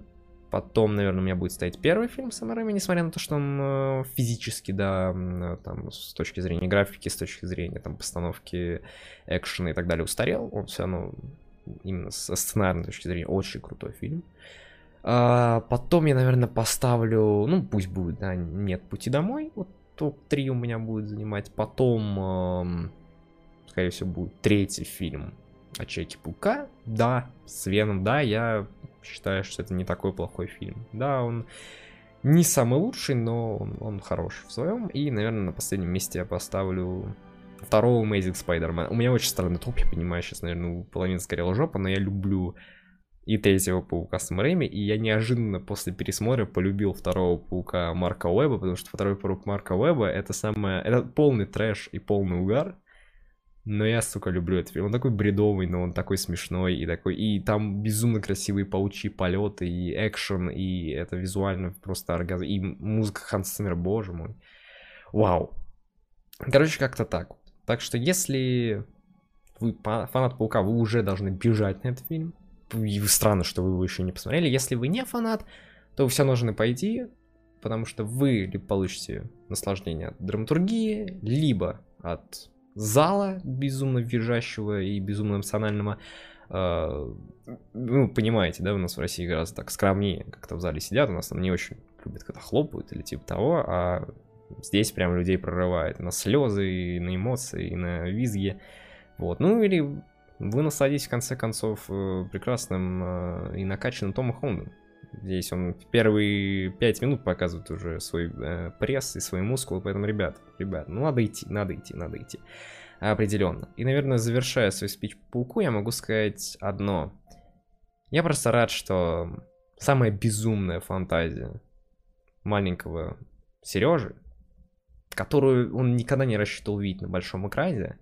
Потом, наверное, у меня будет стоять первый фильм с МРМ, несмотря на то, что он э, физически, да, там, с точки зрения графики, с точки зрения там постановки экшена и так далее устарел. Он все равно именно со сценарной точки зрения очень крутой фильм. А, потом я, наверное, поставлю, ну, пусть будет, да, «Нет пути домой». Вот топ-3 у меня будет занимать. Потом, э, скорее всего, будет третий фильм о Чеке-паука. Да, с Веном, да, я считаю, что это не такой плохой фильм. Да, он не самый лучший, но он, он хороший в своем. И, наверное, на последнем месте я поставлю второго Amazing Spider-Man. У меня очень странный топ, я понимаю, сейчас, наверное, половина сгорела жопа, но я люблю и третьего паука с Рэйми, и я неожиданно после пересмотра полюбил второго паука Марка Уэба, потому что второй паук Марка Уэба это самое... Это полный трэш и полный угар. Но я, сука, люблю этот фильм. Он такой бредовый, но он такой смешной и такой... И там безумно красивые паучьи полеты, и экшен, и это визуально просто оргазм. И музыка Ханс Циммер, боже мой. Вау. Короче, как-то так. Так что если вы фанат Паука, вы уже должны бежать на этот фильм. И странно, что вы его еще не посмотрели. Если вы не фанат, то вы все должны пойти, потому что вы либо получите наслаждение от драматургии, либо от зала безумно визжащего и безумно эмоционального. Э, ну, понимаете, да, у нас в России гораздо так скромнее как-то в зале сидят, у нас там не очень любят, когда хлопают или типа того, а здесь прям людей прорывает на слезы, и на эмоции, и на визги. Вот, ну или вы насладитесь в конце концов э, прекрасным э, и накачанным Томом Холландом. Здесь он в первые пять минут показывает уже свой э, пресс и свои мускулы, поэтому, ребят, ребят, ну надо идти, надо идти, надо идти. Определенно. И, наверное, завершая свой спич по пауку, я могу сказать одно. Я просто рад, что самая безумная фантазия маленького Сережи, которую он никогда не рассчитывал увидеть на большом экране,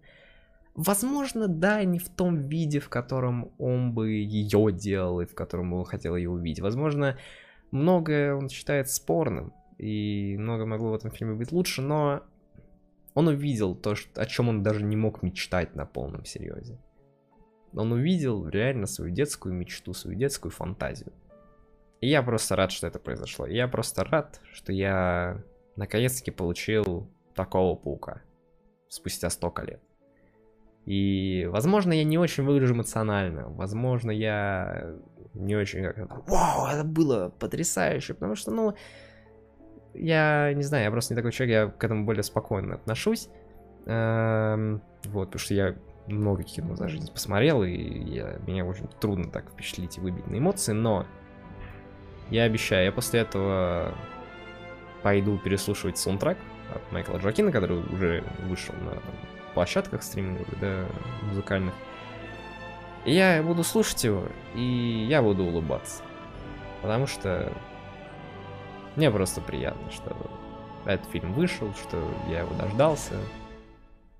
Возможно, да, не в том виде, в котором он бы ее делал и в котором он хотел ее увидеть. Возможно, многое он считает спорным, и много могло в этом фильме быть лучше, но он увидел то, о чем он даже не мог мечтать на полном серьезе. Он увидел реально свою детскую мечту, свою детскую фантазию. И я просто рад, что это произошло. Я просто рад, что я наконец-таки получил такого паука спустя столько лет. И, возможно, я не очень выгляжу эмоционально. Возможно, я не очень как Вау, это было потрясающе. Потому что, ну, я не знаю, я просто не такой человек, я к этому более спокойно отношусь. Эм, вот, потому что я много кино за жизнь посмотрел, и я, меня очень трудно так впечатлить и выбить на эмоции, но я обещаю, я после этого пойду переслушивать саундтрек от Майкла Джокина, который уже вышел на площадках стриминговых, да, музыкальных. И я буду слушать его, и я буду улыбаться. Потому что мне просто приятно, что этот фильм вышел, что я его дождался,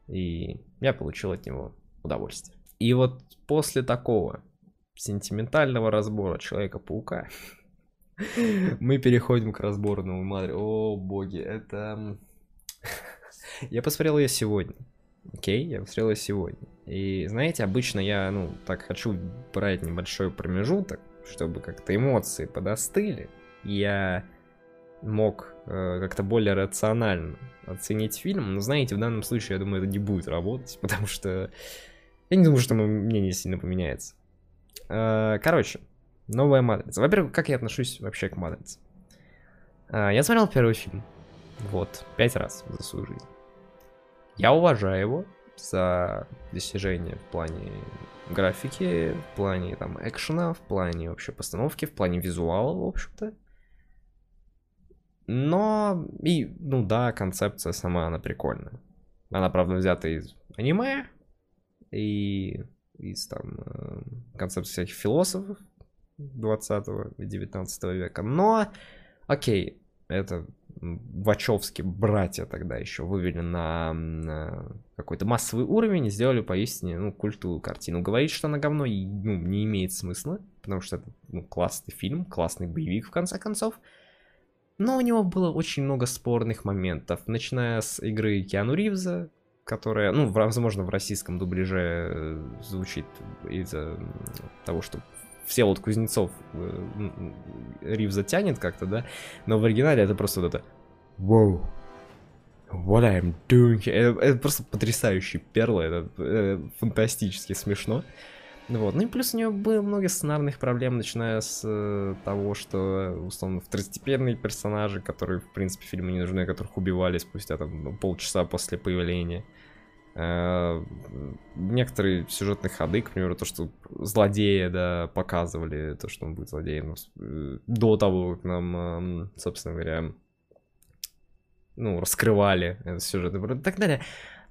и я получил от него удовольствие. И вот после такого сентиментального разбора Человека-паука мы переходим к разбору новой модели. О, боги, это... Я посмотрел ее сегодня. Окей, я посмотрел сегодня. И знаете, обычно я, ну, так хочу брать небольшой промежуток, чтобы как-то эмоции подостыли. Я мог э, как-то более рационально оценить фильм. Но знаете, в данном случае, я думаю, это не будет работать, потому что я не думаю, что мнение сильно поменяется. Э, короче, Новая матрица. Во-первых, как я отношусь вообще к матрице? А, я смотрел первый фильм. Вот, пять раз за свою жизнь. Я уважаю его за достижения в плане графики, в плане там экшена, в плане вообще постановки, в плане визуала, в общем-то. Но, и, ну да, концепция сама, она прикольная. Она, правда, взята из аниме и из там э, концепции всяких философов 20 и 19 века. Но, окей, это Вачовски братья тогда еще вывели на, на какой-то массовый уровень и сделали поистине ну, культовую картину. Говорить, что она говно, ну, не имеет смысла, потому что это ну, классный фильм, классный боевик в конце концов. Но у него было очень много спорных моментов, начиная с игры Киану Ривза, которая, ну, возможно, в российском дубляже э, звучит из-за того, что все вот Кузнецов э, Ривза тянет как-то, да, но в оригинале это просто вот это Wow, what I'm doing это, это просто потрясающий перл, это, это фантастически смешно. Вот. Ну и плюс у него было много сценарных проблем, начиная с э, того, что, условно, второстепенные персонажи, которые, в принципе, фильму не нужны, которых убивали спустя там полчаса после появления. Э, некоторые сюжетные ходы, к примеру, то, что злодея, да, показывали, то, что он будет злодеем э, до того, как нам, собственно говоря, ну, раскрывали этот сюжет и так далее.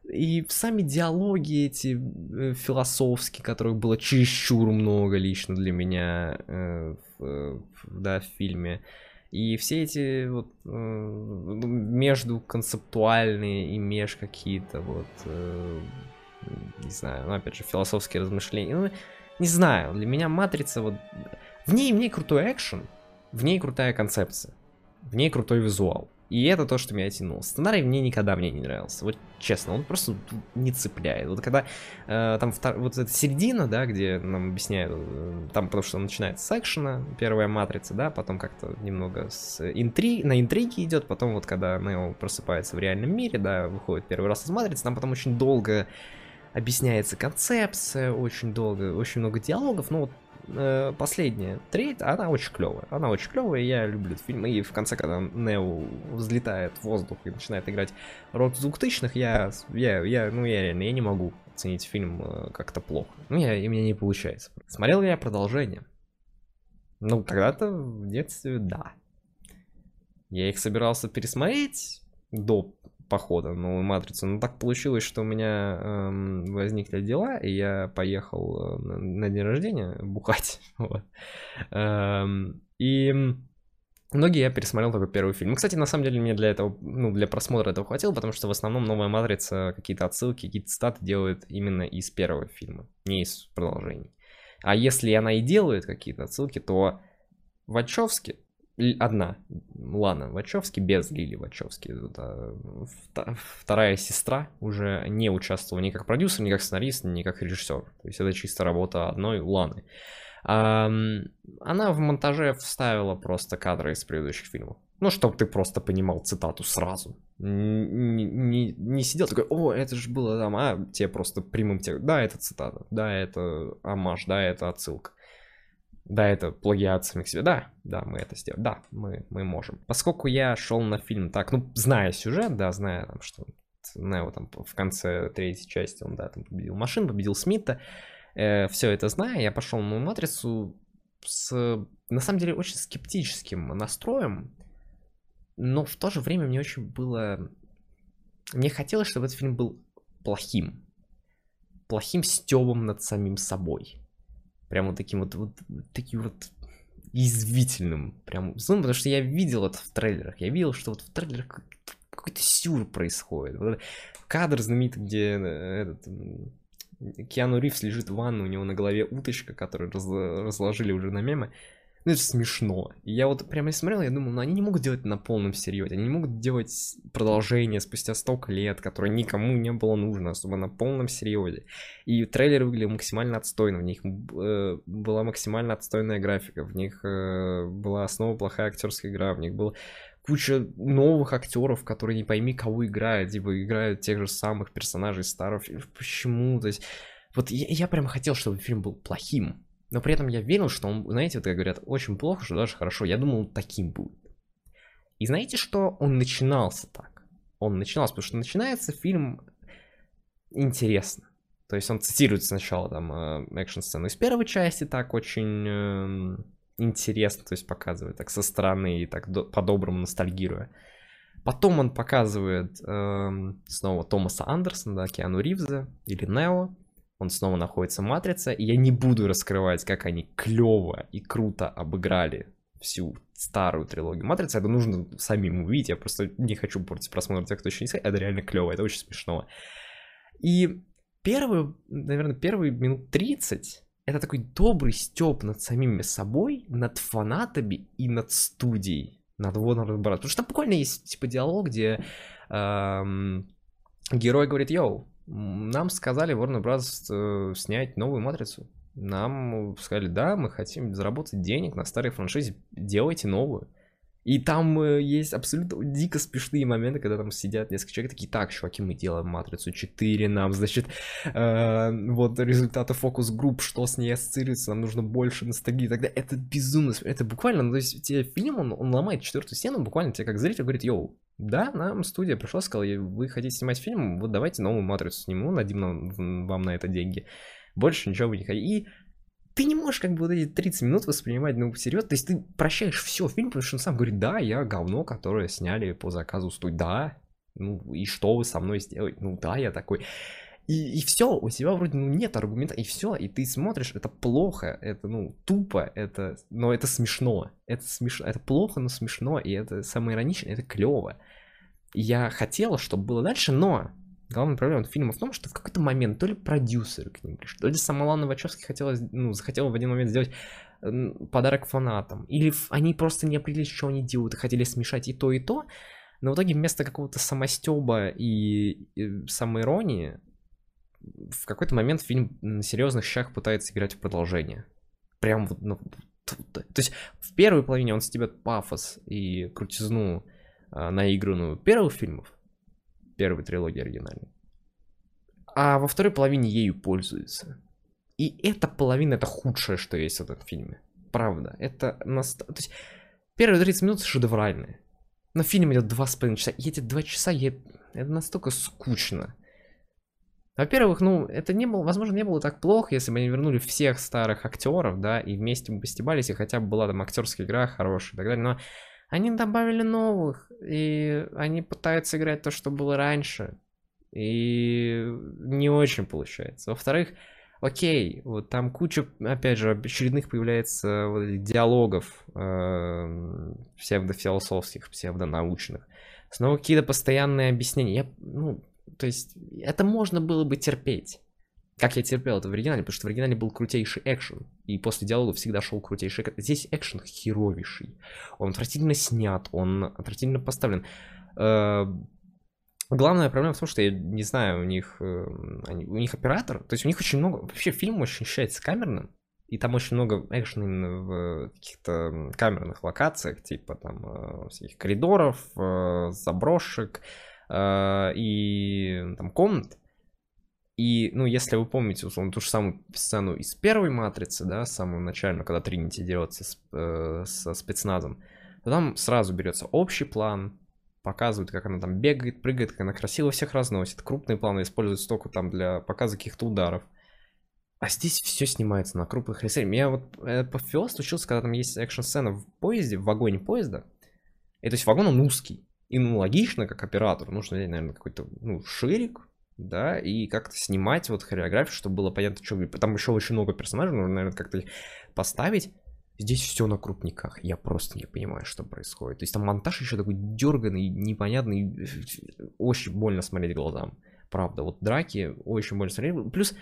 И сами диалоги эти э, философские, которых было чересчур много лично для меня да, в фильме. И все эти вот э, между концептуальные и меж какие-то вот, э, не знаю, ну опять же, философские размышления. Ну, не знаю, для меня Матрица вот... В ней, в ней крутой экшен, в ней крутая концепция, в ней крутой визуал. И это то, что меня тянуло. Сценарий мне никогда мне не нравился. Вот честно, он просто не цепляет. Вот когда э, там втор... вот эта середина, да, где нам объясняют, э, там потому что начинается с экшена, первая матрица, да, потом как-то немного с интри... на интриги идет, потом вот когда Нео просыпается в реальном мире, да, выходит первый раз из матрицы, там потом очень долго объясняется концепция, очень долго, очень много диалогов, ну вот э, последняя треть, она очень клевая. Она очень клевая, я люблю этот фильм. И в конце, когда Нео взлетает в воздух и начинает играть рок 2000-х, я, я, я, ну я реально, я не могу оценить фильм э, как-то плохо. Ну, я, и мне не получается. Смотрел ли я продолжение? Ну, когда-то в детстве, да. Я их собирался пересмотреть до похода новую матрицу. Но так получилось, что у меня эм, возникли дела, и я поехал э, на, на день рождения бухать. вот. эм, и многие я пересмотрел только первый фильм. Ну, кстати, на самом деле мне для этого, ну, для просмотра этого хватило, потому что в основном новая матрица какие-то отсылки, какие-то статы делает именно из первого фильма, не из продолжений. А если она и делает какие-то отсылки, то Вачовски одна Лана Вачовски без Лили Вачовски. Это вторая сестра уже не участвовала ни как продюсер, ни как сценарист, ни как режиссер. То есть это чисто работа одной Ланы. Она в монтаже вставила просто кадры из предыдущих фильмов. Ну, чтобы ты просто понимал цитату сразу. Не, не, не сидел такой, о, это же было там, а тебе просто прямым текстом. Да, это цитата, да, это амаш, да, это отсылка. Да, это плагиат самих себе. Да, да, мы это сделаем. Да, мы, мы можем. Поскольку я шел на фильм так, ну, зная сюжет, да, зная, там, что Нео там в конце третьей части, он, да, там победил машин, победил Смита, э, все это зная, я пошел на Матрицу с, на самом деле, очень скептическим настроем, но в то же время мне очень было... Мне хотелось, чтобы этот фильм был плохим. Плохим стебом над самим собой прям вот таким вот, вот таким вот язвительным, прям злым, потому что я видел это в трейлерах, я видел, что вот в трейлерах какой-то сюр происходит. Вот кадр знаменитый, где э, этот Киану Ривз лежит в ванну, у него на голове уточка, которую раз, разложили уже на мемы. Ну, это смешно. Я вот прямо смотрел, я думал, ну они не могут делать на полном серьезе. Они не могут делать продолжение спустя столько лет, которое никому не было нужно, особо на полном серьезе. И трейлеры выглядели максимально отстойно. В них э, была максимально отстойная графика. В них э, была снова плохая актерская игра. В них было куча новых актеров, которые не пойми кого играют, типа играют тех же самых персонажей старых. Почему? То есть, вот я, я прям хотел, чтобы фильм был плохим Но при этом я верил, что он, знаете, вот как говорят, очень плохо, что даже хорошо. Я думал, он таким будет. И знаете, что он начинался так? Он начинался, потому что начинается фильм интересно. То есть он цитирует сначала там э, экшн-сцену из первой части, так очень э, интересно, то есть показывает так со стороны и так по-доброму ностальгируя. Потом он показывает э, снова Томаса Андерсона, да, Киану Ривза или Нео. Он снова находится в Матрице, и я не буду раскрывать, как они клево и круто обыграли всю старую трилогию Матрицы. Это нужно самим увидеть, я просто не хочу портить просмотр тех, кто еще не сказал. Это реально клево, это очень смешно. И первые, наверное, первые минут 30 это такой добрый степ над самими собой, над фанатами и над студией, над Warner Bros. Потому что там буквально есть типа диалог, где эм, герой говорит, йоу, нам сказали Warner Bros. Э, снять новую матрицу. Нам сказали, да, мы хотим заработать денег на старой франшизе, делайте новую. И там э, есть абсолютно дико смешные моменты, когда там сидят несколько человек, такие, так, чуваки, мы делаем Матрицу 4, нам, значит, э, вот результаты фокус-групп, что с ней ассоциируется, нам нужно больше ностальгии и так далее. Это безумно, это буквально, ну, то есть тебе фильм, он, он ломает четвертую стену, буквально тебе как зритель говорит, йоу, да, нам студия пришла, сказала, вы хотите снимать фильм, вот давайте новую Матрицу сниму, дадим нам, вам на это деньги. Больше ничего вы не хотите. И ты не можешь как бы вот эти 30 минут воспринимать, ну, серьезно, то есть ты прощаешь все фильм, потому что он сам говорит, да, я говно, которое сняли по заказу студии, да, ну, и что вы со мной сделаете, ну, да, я такой, и, и все, у тебя вроде ну, нет аргумента, и все, и ты смотришь, это плохо, это ну тупо, это, но это смешно, это смешно, это плохо, но смешно, и это самое ироничное, это клево. Я хотел, чтобы было дальше, но Главная проблема фильма в том, что в какой-то момент то ли продюсеры к ним пришли, то ли сама Лана Вачовски хотела, ну, захотела в один момент сделать подарок фанатам, или они просто не определились, что они делают, и хотели смешать и то, и то, но в итоге вместо какого-то самостеба и, и самоиронии в какой-то момент фильм на серьезных щах пытается играть в продолжение. Прям вот, ну, то есть в первой половине он стебет пафос и крутизну а, наигранную первых фильмов, первой трилогии оригинальной. А во второй половине ею пользуется. И эта половина это худшее, что есть в этом фильме. Правда. Это наст... То есть первые 30 минут шедевральные. Но фильм идет два с половиной часа. И эти два часа я... это настолько скучно. Во-первых, ну, это не было, возможно, не было так плохо, если бы они вернули всех старых актеров, да, и вместе бы постебались, и хотя бы была там актерская игра хорошая и так далее, но они добавили новых, и они пытаются играть то, что было раньше. И не очень получается. Во-вторых, окей, вот там куча, опять же, очередных появляется вот диалогов э, псевдофилософских, псевдонаучных. Снова какие-то постоянные объяснения. Я, ну, то есть, это можно было бы терпеть. Как я терпел это в оригинале, потому что в оригинале был крутейший экшен. И после диалога всегда шел крутейший экшен. Здесь экшен херовейший. Он отвратительно снят, он отвратительно поставлен. Э, главная проблема в том, что я не знаю, у них, э, они, у них оператор, то есть у них очень много, вообще фильм очень считается камерным, и там очень много экшена именно в каких-то камерных локациях, типа там э, всяких коридоров, заброшек и там комнат. И, ну, если вы помните, условно, ту же самую сцену из первой матрицы, да, самую начальную, когда Тринити дерется с, э, со спецназом, то там сразу берется общий план, показывают, как она там бегает, прыгает, как она красиво всех разносит. Крупные планы используются только там для показа каких-то ударов. А здесь все снимается на крупных ресурсах. Я вот э, по Фиост учился, когда там есть экшн-сцена в поезде, в вагоне поезда. И то есть вагон он узкий. И ну логично, как оператор, нужно, наверное, какой-то ну, ширик, да, и как-то снимать вот хореографию, чтобы было понятно, что... Там еще очень много персонажей, нужно, наверное, как-то их поставить. Здесь все на крупниках, я просто не понимаю, что происходит. То есть там монтаж еще такой дерганный, непонятный, очень больно смотреть глазам. Правда, вот драки очень больно смотреть. Плюс,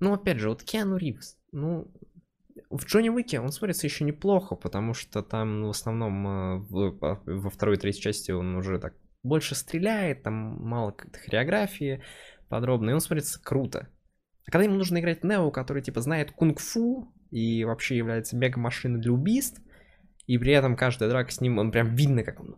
ну опять же, вот Киану Ривз, ну, в Джонни Уике он смотрится еще неплохо, потому что там в основном э, в, во второй и третьей части он уже так больше стреляет, там мало как-то хореографии подробно, и он смотрится круто. А когда ему нужно играть Нео, который типа знает кунг-фу и вообще является мега-машиной для убийств, и при этом каждая драка с ним, он прям видно, как он...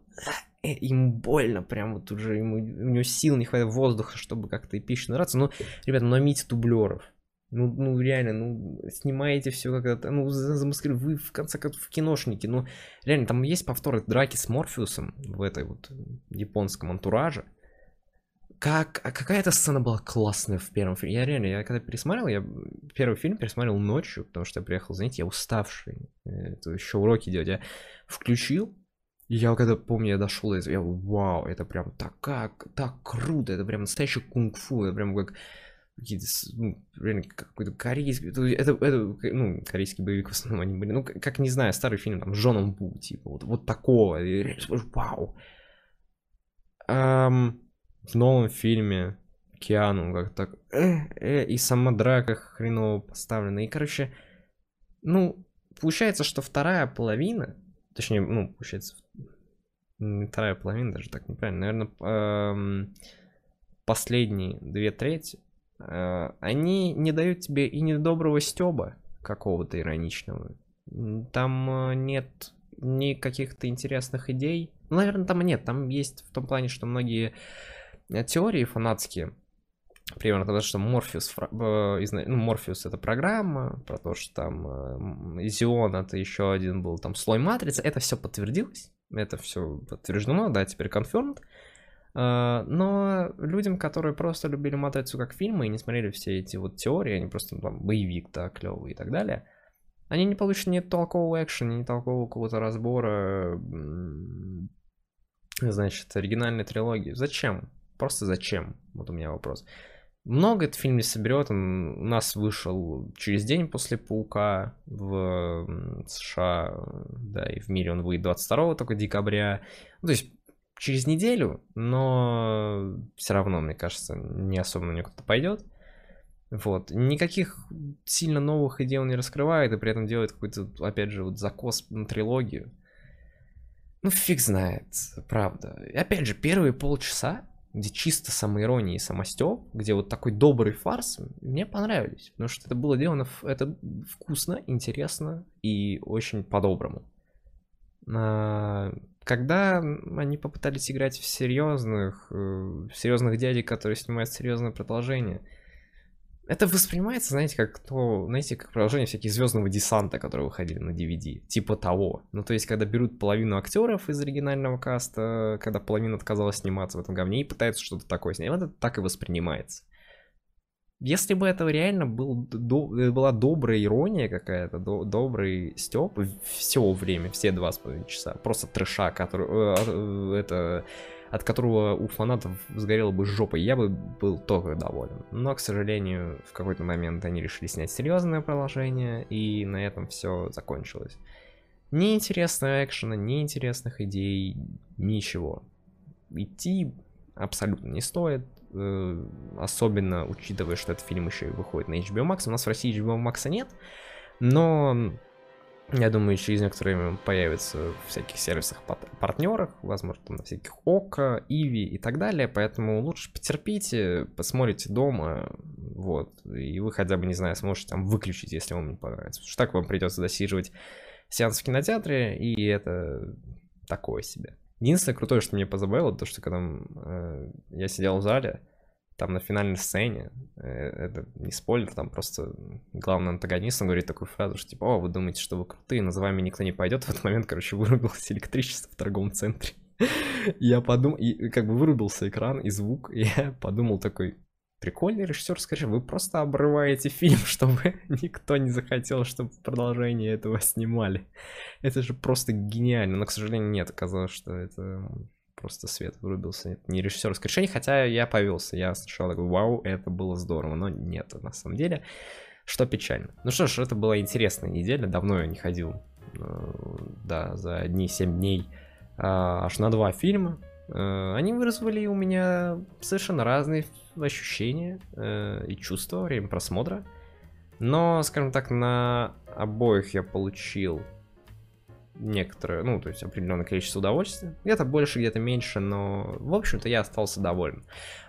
Э, ему больно, прям вот уже ему, у него сил не хватает воздуха, чтобы как-то эпично драться. Ну, ребята, наймите дублеров. Ну, ну реально, ну, снимаете все как-то, ну, замаскировали, вы в конце концов киношники, ну, реально, там есть повторы драки с Морфеусом в этой вот японском антураже. Как, а какая-то сцена была классная в первом фильме. Я реально, я когда пересмотрел, я первый фильм пересмотрел ночью, потому что я приехал, знаете, я уставший, это еще уроки делать. Я включил, и я когда помню, я дошел, я вау, это прям так, как, так круто, это прям настоящий кунг-фу, это прям как какие-то, ну, реально какой-то корейский, это, это, ну, корейский боевик в основном они были, ну, как, не знаю, старый фильм, там, с Джоном Бу, типа, вот, вот такого, и, вау. Um, в новом фильме Киану как так, э, э, и сама драка хреново поставлена, и, короче, ну, получается, что вторая половина, точнее, ну, получается, вторая половина, даже так неправильно, наверное, эм, последние две трети, они не дают тебе и недоброго стеба какого-то ироничного. Там э, нет ни каких-то интересных идей. Ну, наверное, там нет. Там есть в том плане, что многие э, теории фанатские, примерно того, что Морфеус, ну, Морфеус это программа, про то, что там Зион это еще один был там слой матрицы, это все подтвердилось, это все подтверждено, да, теперь confirmed. А, но людям, которые просто любили Матрицу как фильмы и не смотрели все эти вот теории, они просто ну, там боевик, да, клевый и так далее, они не получат ни толкового экшена, ни толкового какого-то разбора, значит, оригинальной трилогии. Зачем? Просто зачем? Вот у меня вопрос. Много этот фильм не соберет, он у нас вышел через день после Паука в США, да, и в мире он выйдет 22 только декабря. Ну, то есть через неделю, но все равно, мне кажется, не особо на кто-то пойдет. Вот. Никаких сильно новых идей он не раскрывает, и при этом делает какой-то, опять же, вот закос на трилогию. Ну, фиг знает, правда. И опять же, первые полчаса, где чисто самоирония и самостёб, где вот такой добрый фарс, мне понравились. Потому что это было сделано, это вкусно, интересно и очень по-доброму. Когда они попытались играть в серьезных, э, в серьезных дядей, которые снимают серьезное продолжение, это воспринимается, знаете, как то, знаете, как продолжение всяких звездного десанта, которые выходили на DVD, типа того. Ну, то есть, когда берут половину актеров из оригинального каста, когда половина отказалась сниматься в этом говне и пытаются что-то такое снять, это так и воспринимается. Если бы это реально был, до, была добрая ирония какая-то, до, добрый стёб все время, все два с половиной часа, просто трэша, который, э, э, это, от которого у фанатов сгорела бы жопа, я бы был только доволен. Но, к сожалению, в какой-то момент они решили снять серьезное продолжение, и на этом все закончилось. Неинтересного экшена, неинтересных идей, ничего. Идти абсолютно не стоит. Э, особенно учитывая, что этот фильм еще и выходит на HBO Max. У нас в России HBO Max нет, но я думаю, через некоторое время появится в всяких сервисах партнерах, возможно, там на всяких ОКО, Иви и так далее, поэтому лучше потерпите, посмотрите дома, вот, и вы хотя бы, не знаю, сможете там выключить, если вам не понравится, потому что так вам придется досиживать сеанс в кинотеатре, и это такое себе. Единственное крутое, что мне позабавило, то, что когда э, я сидел в зале, там на финальной сцене, э, это не спойлер, там просто главный антагонист, он говорит такую фразу, что типа, о, вы думаете, что вы крутые, но за вами никто не пойдет. В этот момент, короче, вырубилось электричество в торговом центре. Я подумал, и как бы вырубился экран и звук, и я подумал такой, прикольный режиссер, скажи, вы просто обрываете фильм, чтобы никто не захотел, чтобы продолжение этого снимали. Это же просто гениально, но, к сожалению, нет, оказалось, что это просто свет вырубился. Это не режиссерское решение, хотя я повелся, я сначала такой, вау, это было здорово, но нет, на самом деле, что печально. Ну что ж, это была интересная неделя, давно я не ходил, э, да, за одни 7 дней а, аж на два фильма, они вызвали у меня совершенно разные ощущения э, и чувства во время просмотра. Но, скажем так, на обоих я получил некоторое, ну, то есть определенное количество удовольствия. Где-то больше, где-то меньше, но, в общем-то, я остался доволен.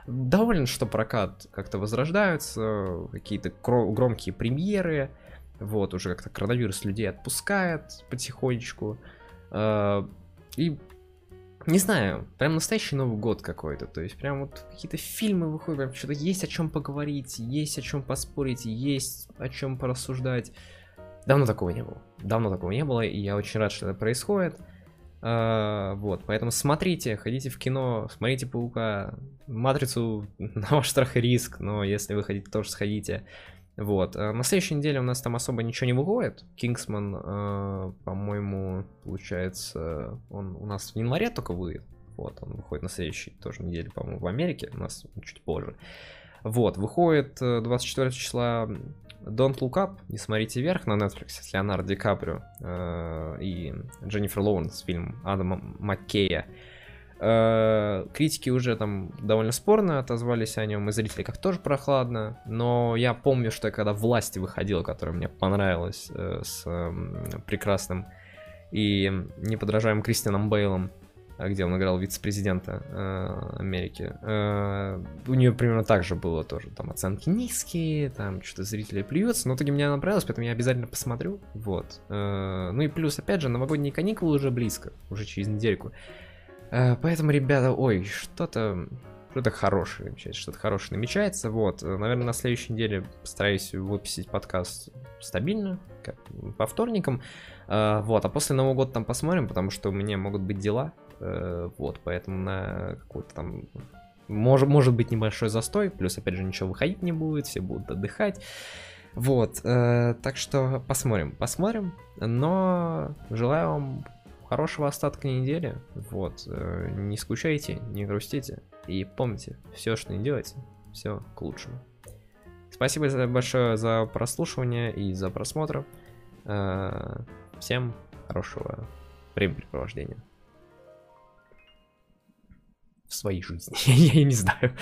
Доволен, что прокат как-то возрождаются, какие-то громкие премьеры, вот, уже как-то коронавирус людей отпускает потихонечку. Э, и не знаю, прям настоящий Новый год какой-то. То есть прям вот какие-то фильмы выходят, прям что-то есть о чем поговорить, есть о чем поспорить, есть о чем порассуждать. Давно такого не было. Давно такого не было, и я очень рад, что это происходит. А, вот, поэтому смотрите, ходите в кино, смотрите Паука, Матрицу на ваш страх и риск, но если вы хотите, тоже сходите. Вот. А на следующей неделе у нас там особо ничего не выходит. Кингсман, э, по-моему, получается, он у нас в январе только выйдет. Вот, он выходит на следующей тоже неделе, по-моему, в Америке, у нас чуть позже. Вот, выходит 24 э, числа Don't Look Up, не смотрите вверх на Netflix с Леонардо Ди Каприо э, и Дженнифер Лоуренс, фильм Адама Маккея. Э, критики уже там довольно спорно отозвались о нем, и зрители как тоже прохладно, но я помню, что я когда «Власти» выходил, которая мне понравилась э, с прекрасным и неподражаемым Кристианом Бейлом, э, где он играл вице-президента Америки. У нее примерно так же было тоже. Там оценки низкие, там что-то зрители плюются. Но в итоге мне она понравилась, поэтому я обязательно посмотрю. Вот. Ну и плюс, опять же, новогодние каникулы уже близко, уже через недельку. Э, поэтому, ребята, ой, что-то что-то хорошее, что-то хорошее намечается. Вот, э, наверное, на следующей неделе постараюсь выпустить подкаст стабильно, как по вторникам. Э, вот, а после Нового года там посмотрим, потому что у меня могут быть дела. Вот, поэтому на какой-то там может, может быть небольшой застой, плюс, опять же, ничего выходить не будет, все будут отдыхать. Вот, так что посмотрим, посмотрим, но желаю вам хорошего остатка недели. Вот. Э, не скучайте, не грустите. И помните, все, что не делаете, все к лучшему. Спасибо большое за прослушивание и за просмотр. Э, всем хорошего времяпрепровождения. В своей жизни. Я не знаю.